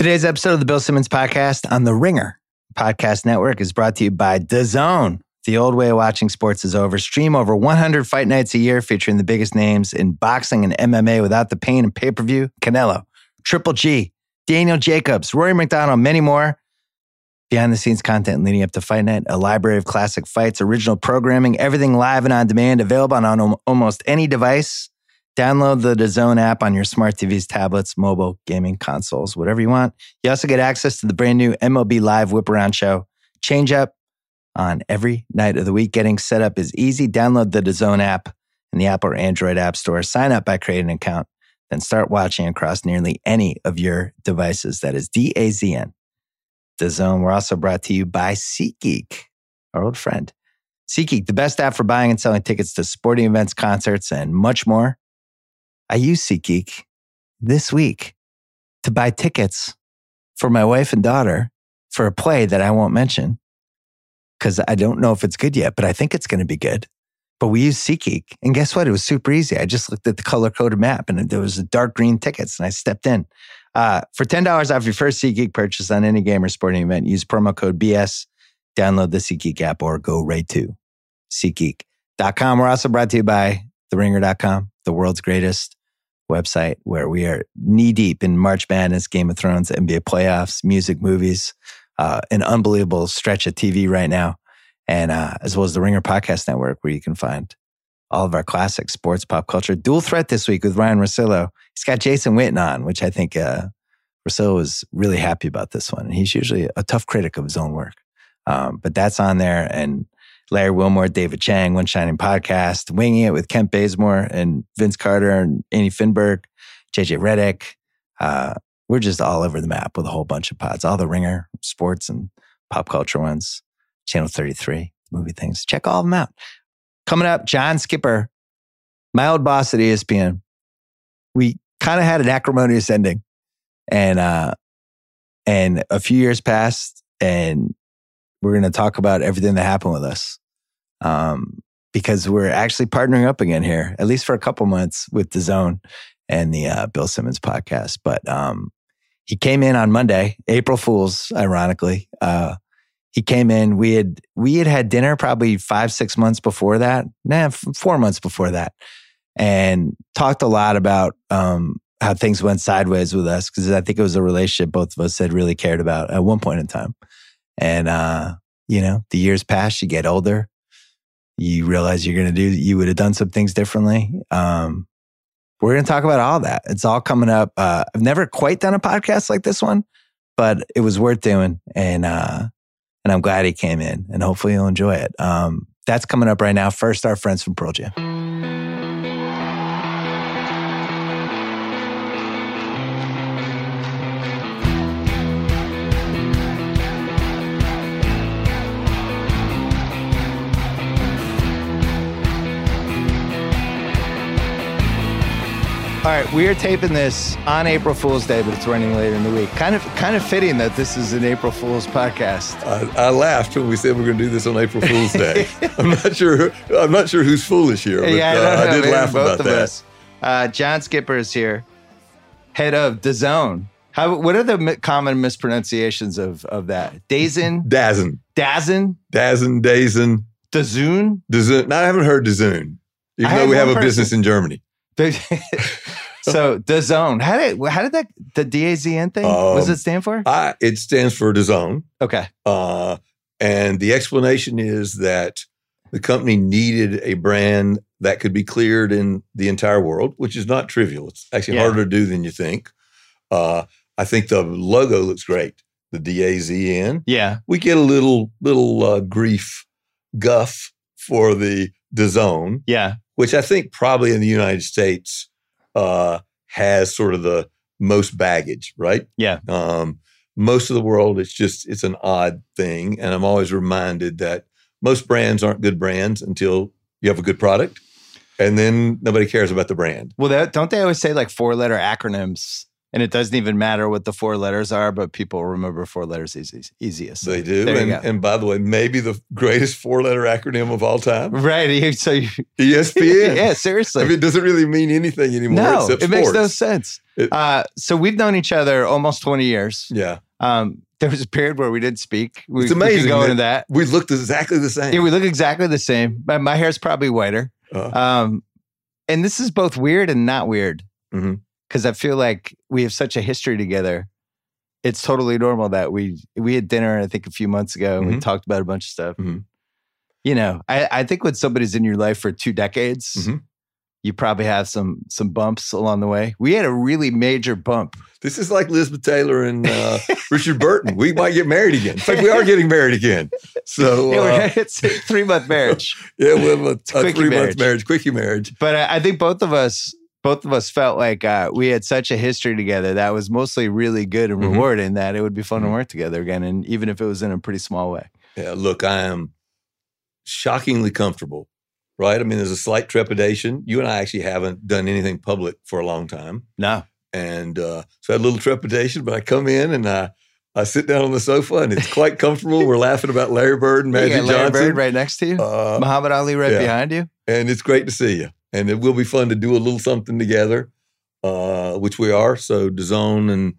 Today's episode of the Bill Simmons podcast on the Ringer Podcast Network is brought to you by DAZN. The old way of watching sports is over. Stream over 100 fight nights a year featuring the biggest names in boxing and MMA without the pain of pay per view. Canelo, Triple G, Daniel Jacobs, Rory MacDonald, many more. Behind the scenes content leading up to Fight Night, a library of classic fights, original programming, everything live and on demand, available on almost any device. Download the DAZN app on your smart TVs, tablets, mobile, gaming consoles, whatever you want. You also get access to the brand new MLB Live Whip Around Show. Change up on every night of the week. Getting set up is easy. Download the DAZN app in the Apple or Android app store. Sign up by creating an account, then start watching across nearly any of your devices. That is D A Z N. DAZN. We're also brought to you by SeatGeek, our old friend. SeatGeek, the best app for buying and selling tickets to sporting events, concerts, and much more. I use SeatGeek this week to buy tickets for my wife and daughter for a play that I won't mention because I don't know if it's good yet, but I think it's going to be good. But we use SeatGeek. And guess what? It was super easy. I just looked at the color coded map and there was a dark green tickets and I stepped in. Uh, for $10 off your first SeatGeek purchase on any game or sporting event, use promo code BS. Download the SeatGeek app or go right to SeatGeek.com. We're also brought to you by TheRinger.com, the world's greatest website where we are knee deep in March Madness, Game of Thrones, NBA playoffs, music, movies, uh, an unbelievable stretch of TV right now, and uh, as well as the Ringer Podcast Network, where you can find all of our classic sports, pop culture. Dual threat this week with Ryen Russillo. He's got Jason Witten on, which I think uh, Russillo was really happy about this one. He's usually a tough critic of his own work, um, but that's on there and. Larry Wilmore, David Chang, One Shining Podcast, Winging It with Kent Bazemore and Vince Carter and Andy Finberg, JJ Redick. Uh, we're just all over the map with a whole bunch of pods, all the ringer sports and pop culture ones, Channel 33, movie things. Check all of them out. Coming up, John Skipper, my old boss at ESPN. We kind of had an acrimonious ending and, uh, and a few years passed and we're going to talk about everything that happened with us um, because we're actually partnering up again here, at least for a couple months with the Zone and the uh, Bill Simmons podcast. But um, he came in on Monday, April Fools, ironically. Uh, he came in. We had we had had dinner probably five six months before that, nah, four months before that, and talked a lot about um, how things went sideways with us because I think it was a relationship both of us had really cared about at one point in time. And uh, you know, the years pass, you get older, you realize you're going to do, you would have done some things differently. Um, we're going to talk about all that. It's all coming up. Uh, I've never quite done a podcast like this one, but it was worth doing. And, uh, and I'm glad he came in and hopefully you'll enjoy it. Um, that's coming up right now. First, our friends from Pearl Jam. All right, we are taping this on April Fool's Day, but it's running later in the week. Kind of, kind of fitting that this is an April Fool's podcast. I, I laughed when we said we are going to do this on April Fool's Day. I'm not sure. I'm not sure who's foolish here, but yeah, uh, I did laugh about that. Uh, John Skipper is here, head of DAZN. How? What are the common mispronunciations of of that? Dazin, Dazin, Dazin, Dazin, Dazin, Dazoon, Dazoon. Now I haven't heard Dazoon, even though we have a person. business in Germany. so DAZN. How did how did that the DAZN thing? Um, what does it stand for? I, it stands for DAZN. Okay. Uh, and the explanation is that the company needed a brand that could be cleared in the entire world, which is not trivial. It's actually yeah. harder to do than you think. Uh, I think the logo looks great. The DAZN. Yeah. We get a little little uh, grief guff for the DAZN. Yeah. Which I think probably in the United States uh, has sort of the most baggage, right? Yeah. Um, most of the world, it's just it's an odd thing, and I'm always reminded that most brands aren't good brands until you have a good product, and then nobody cares about the brand. Well, that, don't they always say like four letter acronyms And it doesn't even matter what the four letters are, but people remember four letters easy, easiest. They do. And, and by the way, maybe the greatest four letter acronym of all time Right. So you, ESPN. yeah, I seriously. mean, it doesn't really mean anything anymore no, it makes no sense. It- uh, so we've known each other almost 20 years. Yeah. Um, there was a period where we didn't speak. We, It's we amazing go that- into that. We looked exactly the same. Yeah, we look exactly the same. My, my hair's probably whiter. Uh, Um, and this is both weird and not weird Mhm. Because I feel like we have such a history together. It's totally normal that we we had dinner I think a few months ago and we Mhm. talked about a bunch of stuff. Mhm. You know, I, I think when somebody's in your life for two decades, Mhm. you probably have some some bumps along the way. We had a really major bump. this is like Elizabeth Taylor and uh, Richard Burton. We might get married again. In fact, we are getting married again. So, Yeah, uh, it's a three month marriage. yeah, we have a, a three month marriage. marriage, quickie marriage. but I, I think both of us both of us felt like uh, we had such a history together that was mostly really good and Mhm. rewarding that it would be fun to Mhm. work together again and even if it was in a pretty small way Yeah, look, I am shockingly comfortable, right? I mean, there's a slight trepidation. You and I actually haven't done anything public for a long time. no And uh, so I had a little trepidation, but I come in and I, I sit down on the sofa and it's quite comfortable. We're laughing about Larry Bird and Magic got Larry Johnson. Bird right next to you Uh, Muhammad Ali right yeah. behind you and it's great to see you. And it will be fun to do a little something together, uh, which we are. So DAZN and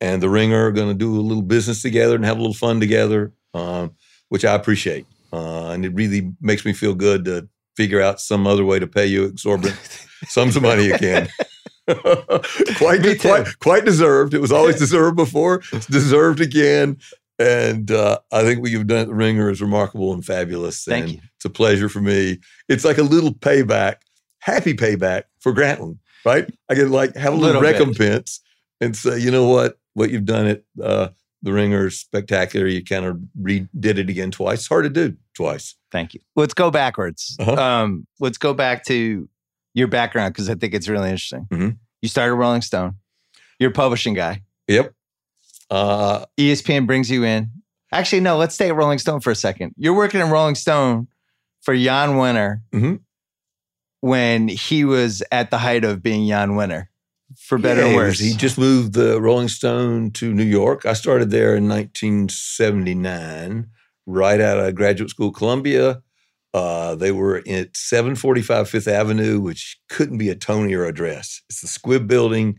and the Ringer are going to do a little business together and have a little fun together, um, which I appreciate. Uh, and it really makes me feel good to figure out some other way to pay you exorbitant sums of money again. quite, quite, quite deserved. It was always deserved before. It's deserved again. And uh, I think what you've done at the Ringer is remarkable and fabulous. thank and you it's a pleasure for me. It's like a little payback, happy payback for Grantland, right? I can like have a little, Little bit. recompense and say, you know what, what you've done at uh, the Ringer is spectacular. You kind of redid it again twice. It's hard to do twice. thank you let's go backwards Uh-huh. um let's go back to your background because I think it's really interesting Mhm. you started Rolling Stone you're a publishing guy Yep. Uh, ESPN brings you in. Actually, no, let's stay at Rolling Stone for a second. You're working at Rolling Stone for Jann Wenner Mhm. When he was at the height of being Jann Wenner, for better yeah, or worse. He just moved the Rolling Stone to New York. I started there in 1979, right out of graduate school, Columbia. Uh, they were at 745 Fifth Avenue, which couldn't be a Tonier address. It's the Squibb building,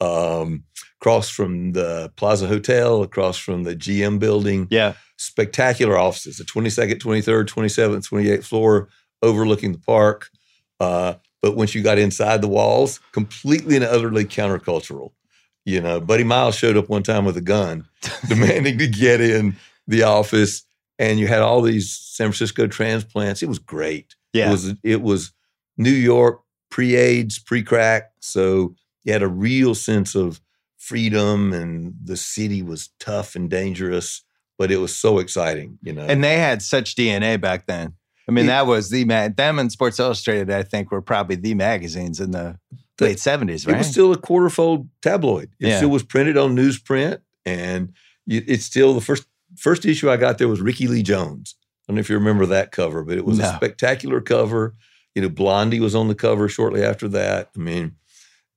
um, across from the Plaza Hotel, across from the GM building. yeah, Spectacular offices, the 22nd, 23rd, 27th, 28th floor, overlooking the park. Uh, but once you got inside the walls, completely and utterly countercultural. You know, Buddy Miles showed up one time with a gun, demanding to get in the office, and you had all these San Francisco transplants. It was great. yeah. It was it was New York pre-AIDS, pre-crack, so you had a real sense of freedom, and the city was tough and dangerous, but it was so exciting. You know, and they had such DNA back then. I mean, that was the mag. Them and Sports Illustrated, I think, were probably the magazines in the The- late seventies, It was still a quarterfold tabloid. It Yeah. still was printed on newsprint, and you, it's still the first first issue I got there was Rickie Lee Jones. I don't know if you remember that cover, but it was No. a spectacular cover. You know, Blondie was on the cover shortly after that. I mean,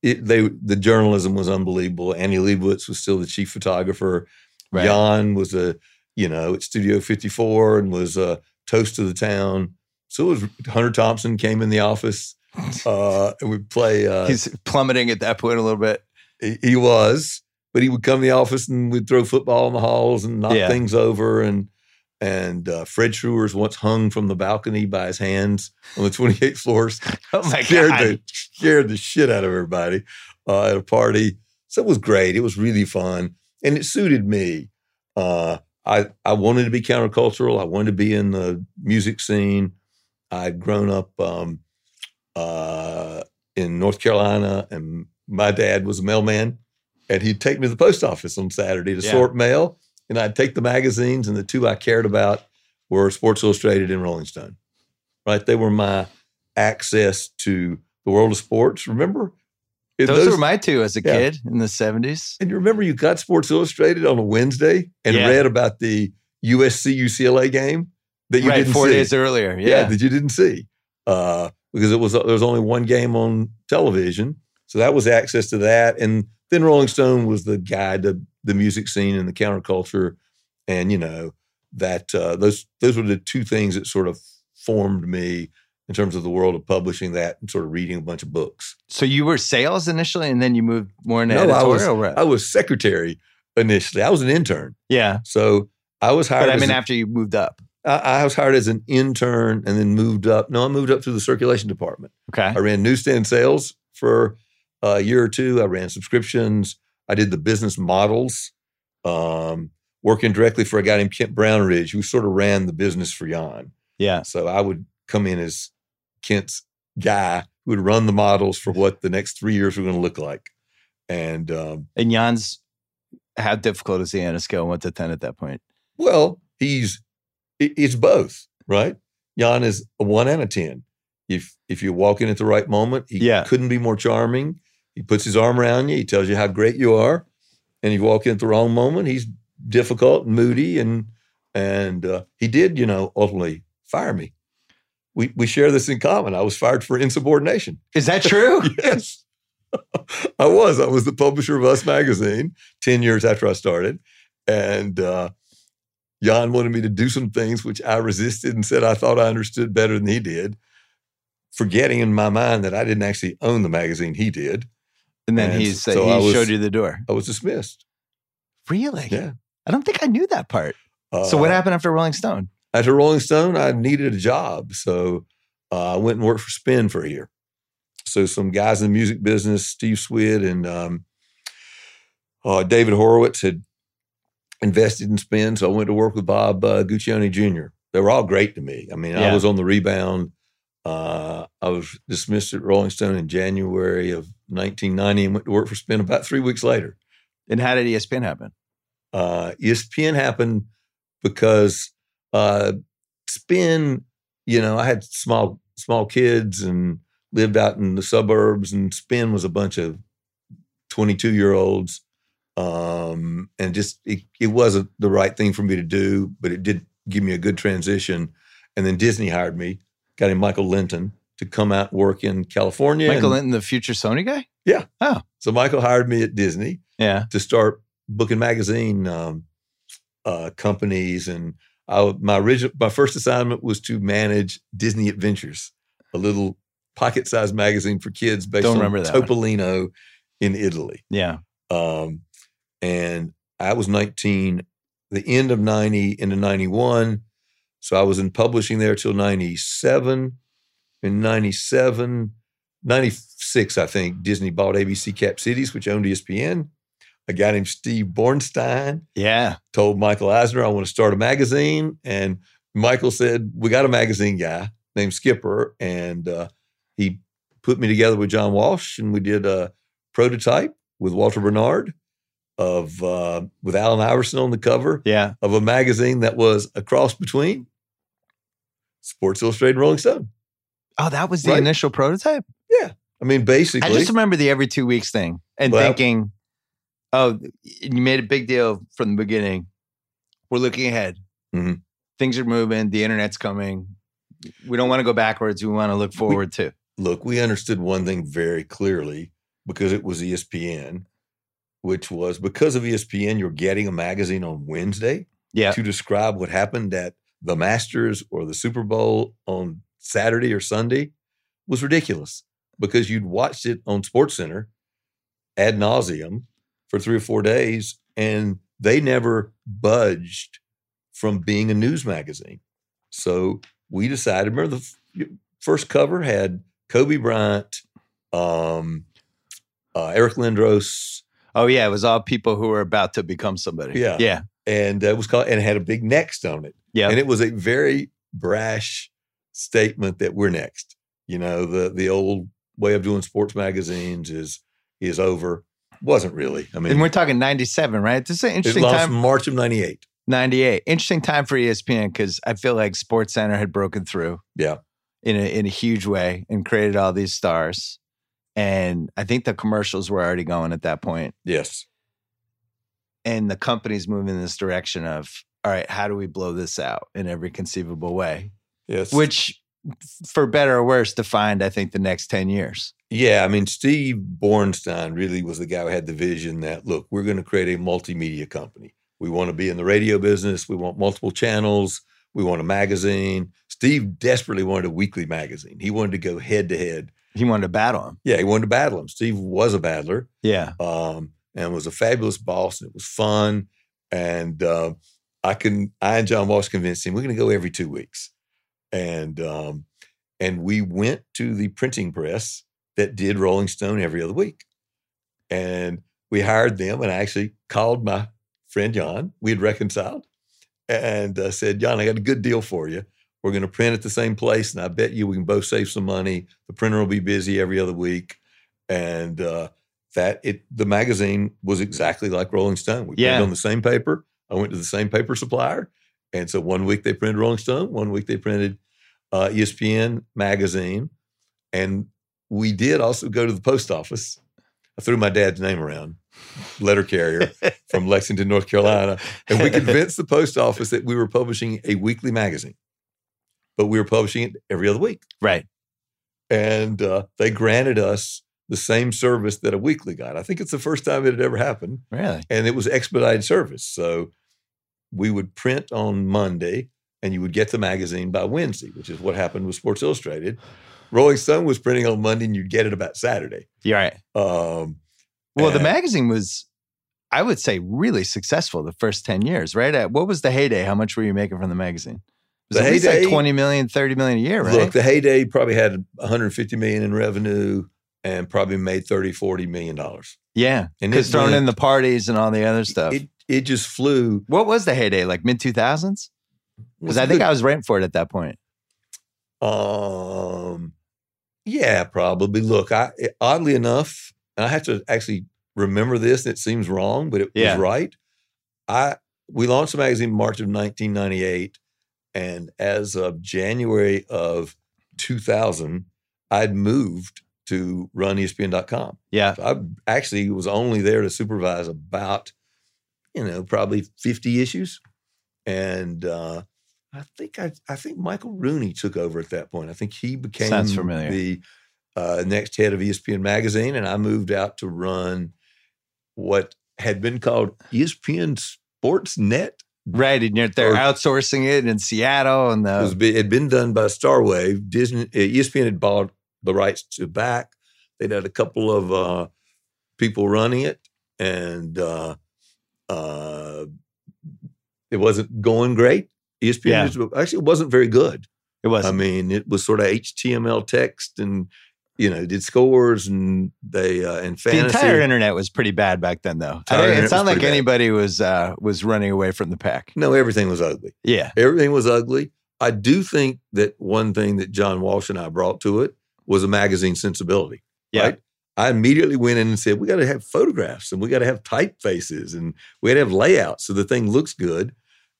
it, they the journalism was unbelievable. Annie Leibovitz was still the chief photographer. Right. Jann was a you know at Studio 54 and was a toast of the town. So it was Hunter Thompson came in the office uh, and we play. Uh, He's plummeting at that point a little bit. he he was, but he would come to the office and we'd throw football in the halls and knock Yeah. things over. And and uh, Fred Schruers once hung from the balcony by his hands on the 28th floor. Oh my scared god! the scared the shit out of everybody uh, at a party. So it was great. It was really fun, and it suited me. Uh, I I wanted to be countercultural. I wanted to be in the music scene. I'd grown up um, uh, in North Carolina, and my dad was a mailman, and he'd take me to the post office on Saturday to Yeah. sort mail, and I'd take the magazines, and the two I cared about were Sports Illustrated and Rolling Stone. Right, they were my access to the world of sports. Remember, In Those, were my two as a Yeah. kid in the seventies. And you remember you got Sports Illustrated on a Wednesday and Yeah. read about the USC UCLA game that you Right, didn't four see. days earlier. yeah. Yeah, that you didn't see uh, because it was there was only one game on television, so that was access to that. And then Rolling Stone was the guide to the music scene and the counterculture, and you know that uh, those those were the two things that sort of formed me in terms of the world of publishing that and sort of reading a bunch of books. So you were sales initially, and then you moved more into No, I was- editorial. I was secretary initially. I was an intern, yeah, so I was hired. but I mean, a- after you moved up, I, I was hired as an intern and then moved up. No, I moved up to the circulation department. okay, I ran newsstand sales for a year or two. I ran subscriptions. I did the business models, um, working directly for a guy named Kent Brownridge, who sort of ran the business for Jann. yeah, So I would come in as Kent's guy who would run the models for what the next three years were going to look like. And um, and Jann's how difficult is he on a scale one to ten at that point? well, he's it- it's both, right? Jann is a one and a ten. If if you walk in at the right moment, he Yeah. couldn't be more charming. He puts his arm around you. He tells you how great you are. And you walk in at the wrong moment, he's difficult and moody. And and uh, he did, you know, ultimately fire me. We we share this in common. I was fired for insubordination. Is that true? yes. I was. I was the publisher of Us Magazine 10 years after I started. And uh, Jann wanted me to do some things which I resisted and said I thought I understood better than he did, forgetting in my mind that I didn't actually own the magazine he did. and then And he said so he was- showed you the door. I was dismissed. Really? Yeah. I don't think I knew that part. so what Uh, happened after Rolling Stone? After Rolling Stone, I needed a job. So uh, I went and worked for Spin for a year. So some guys in the music business, Steve Swid and um, uh, David Horowitz had invested in Spin. So I went to work with Bob uh, Guccione Jr. They were all great to me. I mean, I was on the rebound. Uh, I was dismissed at Rolling Stone in January of 1990 and went to work for Spin about three weeks later. And how did ESPN happen? uh, ESPN happened because uh, Spin, you know, I had small small kids and lived out in the suburbs, and Spin was a bunch of twenty two year olds, um, and just it, it wasn't the right thing for me to do, but it did give me a good transition. And then Disney hired me, guy named Michael Lynton, to come out and work in California. Michael and- Lynton, the future Sony guy? Yeah. Oh. So Michael hired me at Disney Yeah. to start booking magazine um, uh, companies, and I, my original, my first assignment was to manage Disney Adventures, a little pocket-sized magazine for kids based Don't on that one. Topolino in Italy. Yeah. Um, and I was 19, the end of 90 into 91. So I was in publishing there till 97. In 97, 96, I think, Disney bought ABC Cap Cities, which owned ESPN. A guy named Steve Bornstein Yeah. told Michael Eisner, I want to start a magazine. And Michael said, We got a magazine guy named Skipper. And uh, he put me together with John Walsh, and we did a prototype with Walter Bernard of uh, with Allen Iverson on the cover Yeah. of a magazine that was a cross between Sports Illustrated and Rolling Stone. Oh, that was the Right. initial prototype? Yeah. I mean, basically, I just remember the every two weeks thing and Well- thinking, oh, you made a big deal from the beginning. We're looking ahead. Mhm. Things are moving. The internet's coming. We don't want to go backwards. We want to look forward too. look, we understood one thing very clearly because it was ESPN, which was because of ESPN, you're getting a magazine on Wednesday Yeah. to describe what happened at the Masters or the Super Bowl on Saturday or Sunday was ridiculous because you'd watched it on Sports Center ad nauseum for three or four days and they never budged from being a news magazine. So we decided, remember the f- first cover had Kobe Bryant, um, uh, Eric Lindros, Oh, yeah. It was all people who were about to become somebody. Yeah. Yeah. and uh, it was called, and it had a big next on it. Yeah. And it was a very brash statement that we're next. You know, the the old way of doing sports magazines is is over. Wasn't really. I mean, and we're talking 97, right? This is an it interesting time. March of '98. 98. Interesting time for ESPN because I feel like Sports Center had broken through. Yeah. In a in a huge way and created all these stars. And I think the commercials were already going at that point. Yes. And the company's moving in this direction of, all right, how do we blow this out in every conceivable way? Yes. Which for better or worse, defined, I think, the next 10 years. Yeah, I mean, Steve Bornstein really was the guy who had the vision that look, we're going to create a multimedia company. We want to be in the radio business. We want multiple channels. We want a magazine. Steve desperately wanted a weekly magazine. He wanted to go head to head. He wanted to battle him. Yeah, he wanted to battle him. Steve was a battler. Yeah. Um, and was a fabulous boss, and it was fun. And uh, I can, I and John Walsh convinced him we're going to go every two weeks, and um, and we went to the printing press that did Rolling Stone every other week, and we hired them. And I actually called my friend John. We had reconciled, and uh, said, John, I got a good deal for you. We're going to print at the same place, and I bet you we can both save some money. The printer will be busy every other week, and uh, that it the magazine was exactly like Rolling Stone. We Yeah. printed on the same paper. I went to the same paper supplier, and so one week they printed Rolling Stone, one week they printed uh, ESPN magazine, and we did also go to the post office. I threw my dad's name around, letter carrier from Lexington, North Carolina, and we convinced the post office that we were publishing a weekly magazine, but we were publishing it every other week Right. and uh, they granted us the same service that a weekly got. I think it's the first time it had ever happened, Really? and it was expedited service. So we would print on Monday, and you would get the magazine by Wednesday, which is what happened with Sports Illustrated. Rolling Stone was printing on Monday, and you'd get it about Saturday. You're right. Um, Well, the magazine was, I would say, really successful the first 10 years, right? At, what was the heyday? How much were you making from the magazine? It was The heyday- like 20 million, 30 million a year, right? Look, the heyday probably had 150 million in revenue and probably made 30, 40 million dollars. yeah. And Because it thrown in the parties and all the other stuff. It it just flew. what was the heyday? Like mid 2000s? Because I think I was right for it at that point. Um, yeah, probably. Look, I oddly enough, and I have to actually remember this. And it seems wrong, but it Yeah. was right. I we launched the magazine in March of 1998, and as of January of 2000, I'd moved to run ESPN.com. Yeah. So I actually was only there to supervise about, you know, probably 50 issues. And uh, I think I, I think Michael Rooney took over at that point. I think he became Sounds familiar. the uh, next head of ESPN magazine, and I moved out to run what had been called ESPN Sports Net. Right. And you're, they're Or- outsourcing it in Seattle and It the. was it had been done by Starwave. Disney, uh, ESPN had bought the rights to back. They'd had a couple of uh, people running it, and uh, uh, it wasn't going great. ESPN Yeah. just- actually it wasn't very good. it was. I mean, it was sort of HTML text, and you know, did scores and they uh, and the entire internet was pretty bad back then, though. I Entire don't- internet it sounded like bad. anybody was uh, was running away from the pack. no, everything was ugly. Yeah. Everything was ugly. I do think that one thing that John Walsh and I brought to it was a magazine sensibility. Yeah. Right? I immediately went in and said, we got to have photographs and we got to have typefaces and we got to have layouts so the thing looks good.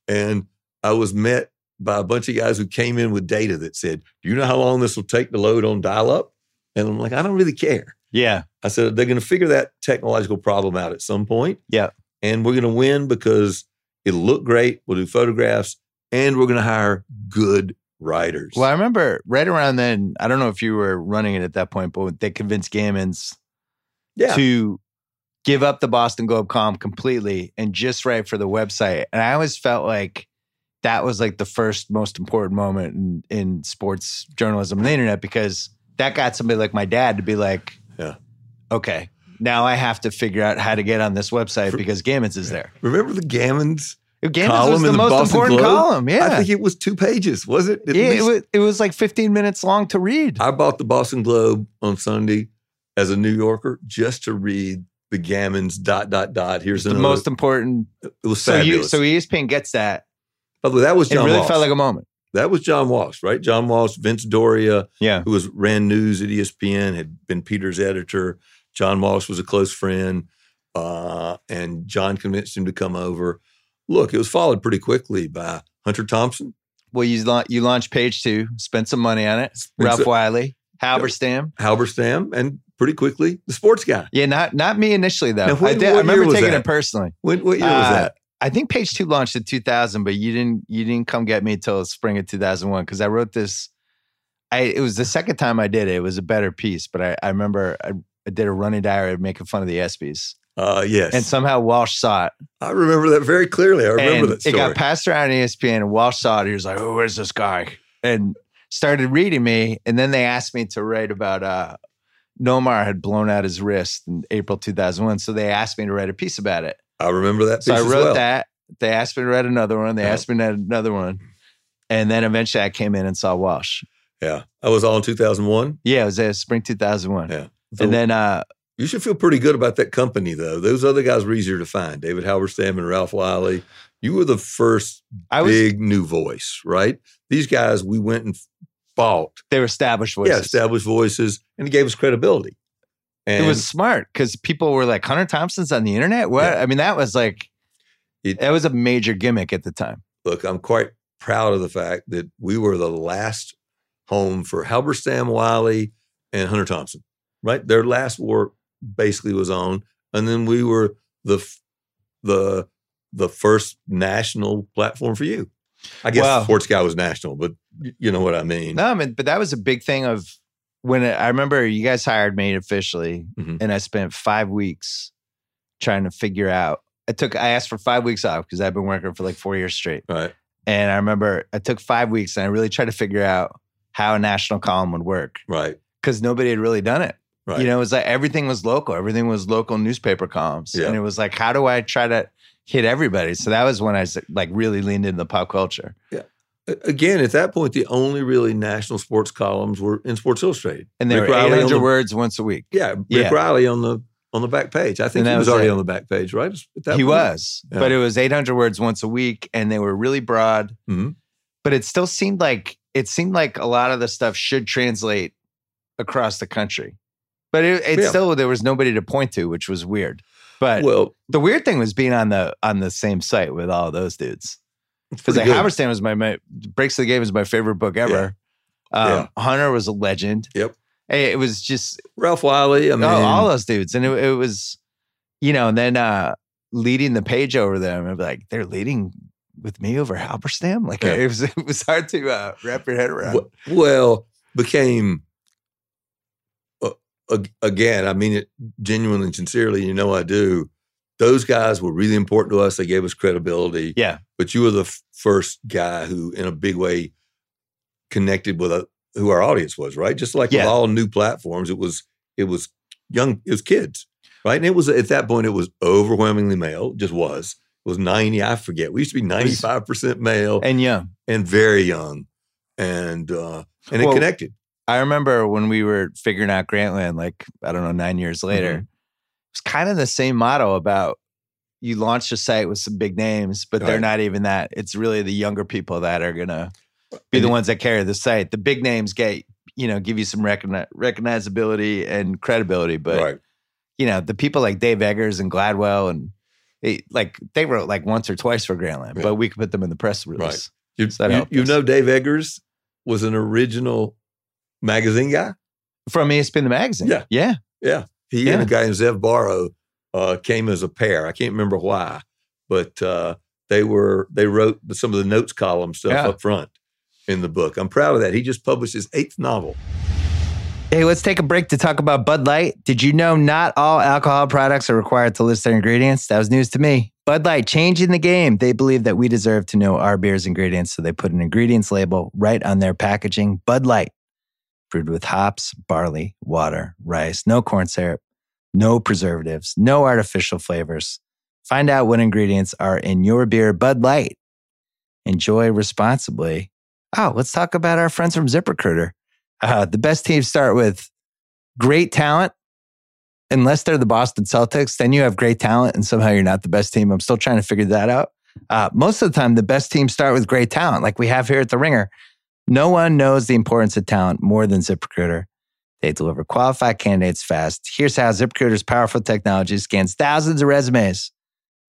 And I was met by a bunch of guys who came in with data that said, Do you know how long this will take to load on dial up? And I'm like, I don't really care. Yeah. I said, they're going to figure that technological problem out at some point. Yeah. And we're going to win because it'll look great. We'll do photographs and we're going to hire good writers. Well, I remember right around then, I don't know if you were running it at that point, but they convinced Gammons yeah. to give up the Boston Globe column completely and just write for the website. And I always felt like that was like the first most important moment in, in sports journalism and the internet because that got somebody like my dad to be like, Yeah. okay, now I have to figure out how to get on this website For- because Gammons is there. Remember the Gammons? Gammons Column was in the, the most Boston important Globe? column. Yeah. I think it was two pages, was it? At yeah, it was, it was like 15 minutes long to read. I bought the Boston Globe on Sunday as a New Yorker just to read the Gammons dot dot dot. Here's the another. most important. it was So you, fabulous. so ESPN gets that. By the way, that was It John really Walsh. felt like a moment. that was John Walsh, right? John Walsh, Vince Doria, Yeah. who was ran news at ESPN, had been Peter's editor. John Walsh was a close friend, uh, and John convinced him to come over. Look, it was followed pretty quickly by Hunter Thompson, Well, you la- you launched page two, spent some money on it. Ralph Wiley, Halberstam. Halberstam, and pretty quickly the sports guy. Yeah, not not me initially though. Now, what- I, did, I remember was taking that? it personally. When, what year was Uh, that? I think page two launched in 2000, but you didn't you didn't come get me until spring of 2001 because I wrote this. I it was the second time I did it. It was a better piece, but I, I remember I, I did a running diary making fun of the ESPYS. Uh, yes. And somehow Walsh saw it. I remember that very clearly. I remember and that story. It got passed around ESPN, and Walsh saw it. He was like, "Oh, where's this guy?" And started reading me. And then they asked me to write about uh, Nomar had blown out his wrist in April 2001. So they asked me to write a piece about it. I remember that. So I wrote well. that. They asked me to write another one. They Yeah. asked me to write another one. And then eventually I came in and saw Walsh. Yeah, I was all in 2001. Yeah, it was uh, spring 2001. Yeah. And then uh, You should feel pretty good about that company, though. Those other guys were easier to find. David Halberstam and Ralph Wiley. You were the first was, big new voice, right? These guys, we went and bought. they were established voices. Yeah, established voices, and it gave us credibility. And it was smart because people were like, Hunter Thompson's on the internet? What? Yeah. I mean, that was like, It- that was a major gimmick at the time. look, I'm quite proud of the fact that we were the last home for Halberstam, Wiley, and Hunter Thompson. Right, their last work basically was on, and then we were the the the first national platform for you. I guess Wow. Sports Guy was national, but you know what I mean. No, I mean, but that was a big thing of when it, I remember you guys hired me officially, Mhm. and I spent five weeks trying to figure out. I took, I asked for five weeks off because I've been working for like four years straight. Right, And I remember I took five weeks and I really tried to figure out how a national column would work right, because nobody had really done it. Right. You know, it was like everything was local, everything was local newspaper columns. Yeah. And it was like, how do I try to hit everybody? So that was when I like really leaned into the pop culture. A- Again, at that point, the only really national sports columns were in Sports Illustrated. And they Rick were Reilly on 800 the- words once a week. Yeah, Rick Yeah. Reilly on the on the back page. I think he was, was already it. on the back page, right? He point? was, Yeah. but it was 800 words once a week, and they were really broad. Mhm. But it still seemed like it seemed like a lot of the stuff should translate across the country. But it, it Yeah. still there was nobody to point to, which was weird. But Well, the weird thing was being on the on the same site with all those dudes because like good. Halberstam was my, my Breaks of the Game is my favorite book ever. Um, Hunter was a legend. Yep. Hey, It was just Ralph Wiley. I mean, oh, all those dudes, and it, it was, you know, and then uh leading the page over them, and like they're leading with me over Halberstam. Like Yeah. it was, it was hard to uh, wrap your head around. well, became again. I mean it genuinely and sincerely. You know, I do. Those guys were really important to us. They gave us credibility. Yeah, But you were the f- first guy who, in a big way, connected with a, who our audience was. Right, just like Yeah. with all new platforms, it was it was young, it was kids. Right, and it was at that point it was overwhelmingly male. Just was. It was ninety. I forget. We used to be ninety five percent male and yeah, and very young, and uh, and it connected. I remember when we were figuring out Grantland, like I don't know, nine years later. Mm-hmm. It's kind of the same motto about you launch a site with some big names, but they're not even that. It's really the younger people that are gonna be the ones that carry the site. The big names get you know give you some recogni- recognizability and credibility, but right. you know the people like Dave Eggers and Gladwell and they, like they wrote like once or twice for Grantland, Yeah. but we could put them in the press release. You, So you, you know, Dave Eggers was an original magazine guy. From ESPN the magazine. Yeah. yeah. Yeah, he Yeah. and a guy named Zev Borow uh, came as a pair. I can't remember why, but uh, they were they wrote some of the notes column stuff Yeah. up front in the book. I'm proud of that. He just published his eighth novel. Hey, let's take a break to talk about Bud Light. Did you know not all alcohol products are required to list their ingredients? That was news to me. Bud Light changing the game. They believe that we deserve to know our beer's ingredients, so they put an ingredients label right on their packaging. Bud Light, brewed with hops, barley, water, rice, no corn syrup, no preservatives, no artificial flavors. Find out what ingredients are in your beer, Bud Light. Enjoy responsibly. Oh, let's talk about our friends from ZipRecruiter. Uh, the best teams start with great talent. Unless they're the Boston Celtics, then you have great talent, and somehow you're not the best team. I'm still trying to figure that out. Uh, most of the time, the best teams start with great talent, like we have here at the Ringer. No one knows the importance of talent more than ZipRecruiter. They deliver qualified candidates fast. Here's how ZipRecruiter's powerful technology scans thousands of resumes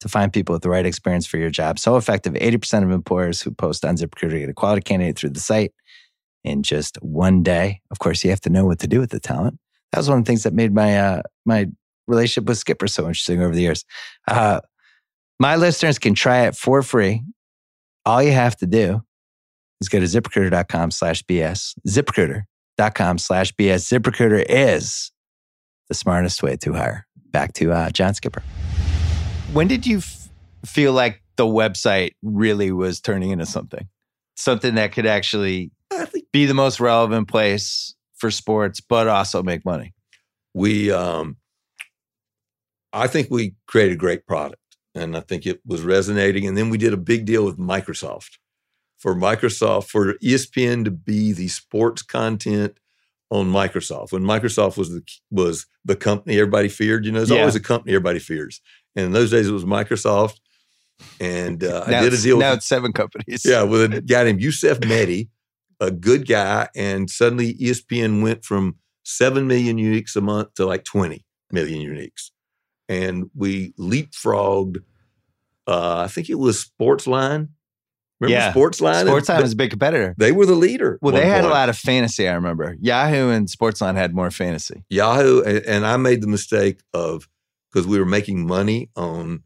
to find people with the right experience for your job. So effective, 80% of employers who post on ZipRecruiter get a quality candidate through the site in just one day. Of course, you have to know what to do with the talent. That was one of the things that made my uh, my relationship with Skipper so interesting over the years. Uh, my listeners can try it for free. All you have to do is go to ziprecruiter.com slash BS. ZipRecruiter.com slash BS. ZipRecruiter is the smartest way to hire. Back to uh, John Skipper. When did you f- feel like the website really was turning into something? Something that could actually be the most relevant place for sports, but also make money? We, um, I think we created a great product and I think it was resonating. And then we did a big deal with Microsoft for Microsoft, for ESPN to be the sports content on Microsoft. When Microsoft was the was the company everybody feared, you know, there's yeah. always a company everybody fears. And in those days, it was Microsoft. And uh, I did a deal. Now with, it's seven companies. Yeah, with a guy named Yusuf Mehdi, a good guy, and suddenly ESPN went from seven million uniques a month to like twenty million uniques, and we leapfrogged. Uh, I think it was Sportsline Remember yeah. Sportsline? Sportsline was a big competitor. They were the leader. Well, they had point. a lot of fantasy, I remember. Yahoo and Sportsline had more fantasy. Yahoo, and, and I made the mistake of because we were making money on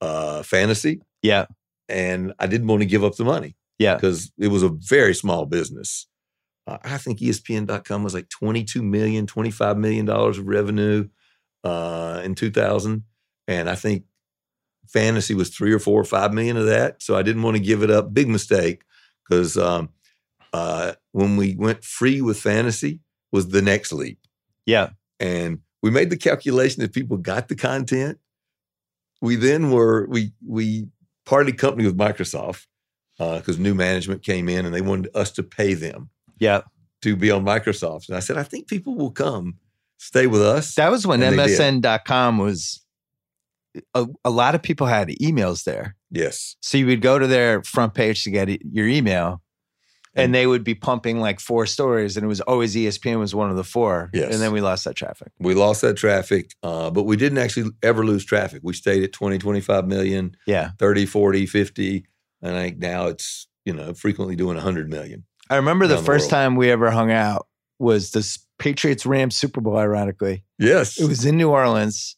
uh, fantasy. Yeah. And I didn't want to give up the money. Yeah. Because it was a very small business. Uh, I think ESPN.com was like 22 million, 25 million dollars of revenue uh, in 2000. And I think fantasy was three or four or five million of that. So I didn't want to give it up. Big mistake because um, uh, when we went free with fantasy was the next leap. Yeah. And we made the calculation that people got the content. We then were, we, we parted company with Microsoft because uh, new management came in and they wanted us to pay them. Yeah. To be on Microsoft. And I said, I think people will come stay with us. That was when MSN.com was a, a lot of people had emails there. Yes. So you would go to their front page to get your email, and, they would be pumping like four stories, and it was always ESPN was one of the four. Yes. And then we lost that traffic. We lost that traffic, uh, but we didn't actually ever lose traffic. We stayed at 20, 25 million, yeah, 30, 40, 50. And I think now it's, you know, frequently doing 100 million. I remember the first the time we ever hung out was the Patriots Rams Super Bowl, ironically. Yes. It was in New Orleans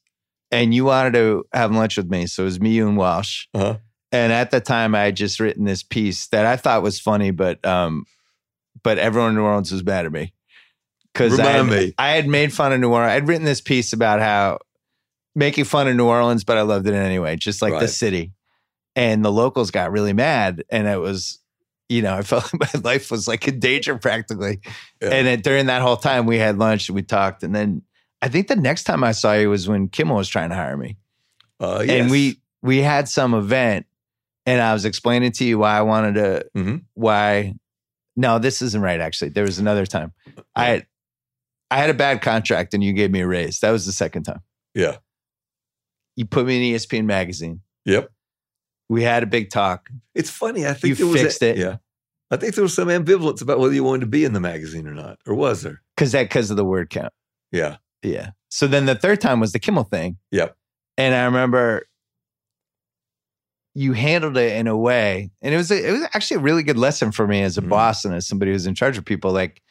and you wanted to have lunch with me. So it was me, you, and Walsh. Uh-huh. And at the time, I had just written this piece that I thought was funny, but um, but everyone in New Orleans was mad at me because I, had, I had made fun of New Orleans. I'd written this piece about how making fun of New Orleans, but I loved it anyway, just like right. the city. And the locals got really mad, and it was, you know, I felt like my life was like in danger practically. Yeah. And it, during that whole time, we had lunch and we talked, and then I think the next time I saw you was when Kimmel was trying to hire me. Uh, yes. And we we had some event and I was explaining to you why I wanted to mm-hmm. why no, this isn't right actually. There was another time. Yeah. I had I had a bad contract and you gave me a raise. That was the second time. Yeah. You put me in ESPN magazine. Yep. We had a big talk. It's funny. I think you there fixed a, it. Yeah. I think there was some ambivalence about whether you wanted to be in the magazine or not, or was there? Because that because of the word count. Yeah. Yeah. So then the third time was the Kimmel thing. Yep. And I remember you handled it in a way, and it was a, it was actually a really good lesson for me as a mm-hmm. boss and as somebody who's in charge of people. Like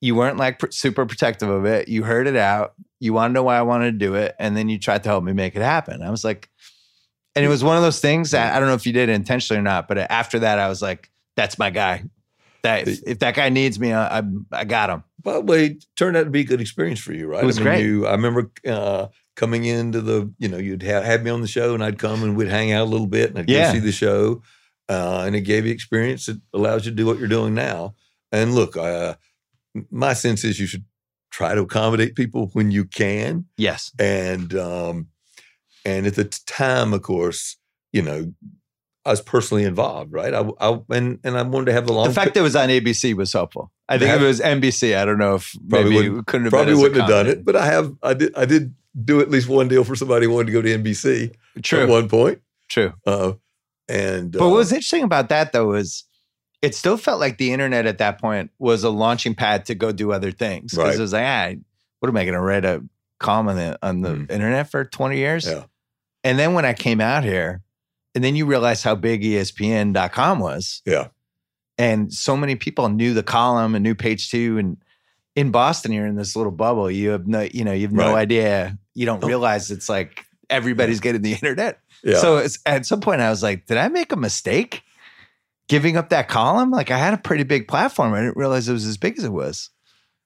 you weren't like pr- super protective of it. You heard it out. You wanted to know why I wanted to do it, and then you tried to help me make it happen. I was like, and it was one of those things that I don't know if you did it intentionally or not, but after that, I was like, that's my guy. That if, if that guy needs me, I, I, I got him. Probably it turned out to be a good experience for you, right? It was I mean, great. You, I remember uh, coming into the, you know, you'd have, have me on the show, and I'd come and we'd hang out a little bit, and I'd yeah. go see the show, uh, and it gave you experience that allows you to do what you're doing now. And look, uh, my sense is you should try to accommodate people when you can. Yes. And um, and at the time, of course, you know, I was personally involved, right? I, I and and I wanted to have the long. The fact that it was on ABC was helpful. I think have, if it was NBC, I don't know if probably maybe wouldn't, couldn't have probably wouldn't have done it. But I have, I did, I did do at least one deal for somebody who wanted to go to NBC. True. At one point. True. Uh, and but uh, what was interesting about that though is it still felt like the internet at that point was a launching pad to go do other things because right. it was like, ah, what am I going to write a column on the on the mm. internet for twenty years? Yeah. And then when I came out here and then you realize how big ESPN.com was. Yeah. And so many people knew the column and knew page two. And in Boston, you're in this little bubble. You have no, you know, you have no right. idea. You don't realize it's like everybody's getting the internet. Yeah. So at some point, I was like, did I make a mistake? giving up that column? Like I had a pretty big platform. I didn't realize it was as big as it was.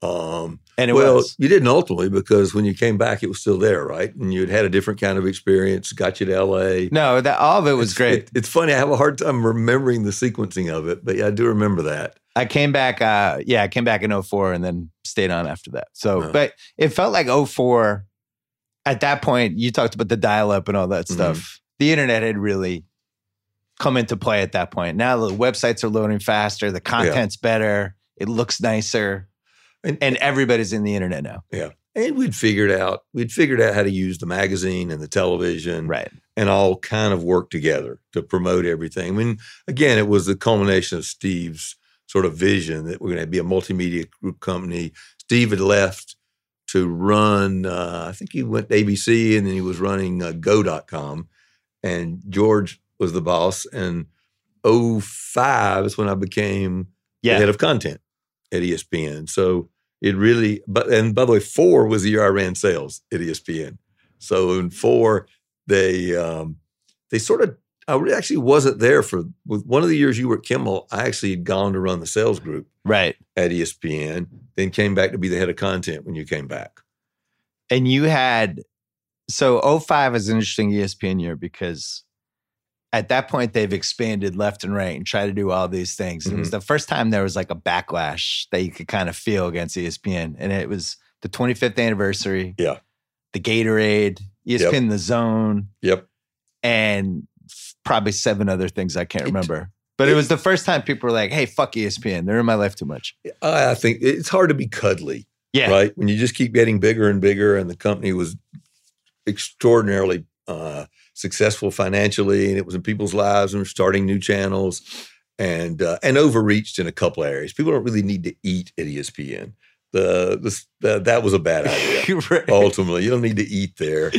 Um, And it well, was. you didn't ultimately because when you came back, it was still there, right? And you'd had a different kind of experience, got you to LA. No, that all of it was It's- great. it- it's funny. I have a hard time remembering the sequencing of it, but yeah, I do remember that. I came back, uh, yeah, I came back in 04 and then stayed on after that. So, Uh-huh. but it felt like 04. At that point, you talked about the dial up and all that Mhm. stuff. The internet had really come into play at that point. Now the websites are loading faster, the content's better, it looks nicer, And- and everybody's in the internet now. Yeah. And we'd figured out we'd figured out how to use the magazine and the television, Right. and all kind of work together to promote everything. I mean, again, it was the culmination of Steve's sort of vision that we're going to be a multimedia group company. Steve had left to run, uh, I think he went to ABC and then he was running uh, go.com. And George was the boss. And 05 is when I became the Yeah. head of content at ESPN. So it really, but and by the way, four was the year I ran sales at ESPN. So in four, they um, they sort of I really actually wasn't there for with one of the years you were at Kimmel. I actually had gone to run the sales group Right. at ESPN, then came back to be the head of content when you came back. And you had, so 05 is an interesting ESPN year because at that point they've expanded left and right and try to do all these things. And it was the first time there was like a backlash that you could kind of feel against ESPN. And it was the 25th anniversary. Yeah. The Gatorade, ESPN The Zone, Yep. and probably seven other things I can't remember. But it was the first time people were like, hey, fuck ESPN. They're in my life too much. I, I think it's hard to be cuddly. Yeah. right? When you just keep getting bigger and bigger, and the company was extraordinarily uh, successful financially, and it was in people's lives, and we're starting new channels, and uh, and overreached in a couple areas. People don't really need to eat at ESPN. The, the, the that was a bad idea. Right. Ultimately, you don't need to eat there.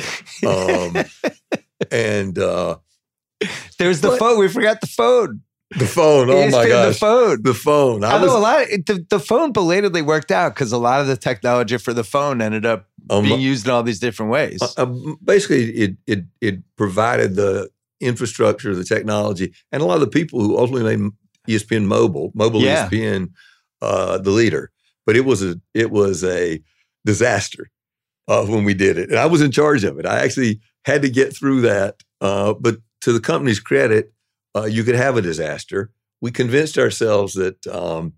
Um, and uh, There's the But- phone. We forgot the phone. the phone. Oh my gosh, The phone. the phone. I Although was a lot, of, the, the phone belatedly worked out because a lot of the technology for the phone ended up um, being used in all these different ways. Uh, um, basically, it it it provided the infrastructure, the technology, and a lot of the people who ultimately made ESPN mobile, mobile Yeah. ESPN, uh, the leader. But it was a it was a disaster uh, when we did it, and I was in charge of it. I actually had to get through that. Uh, but to the company's credit, uh, you could have a disaster. We convinced ourselves that um,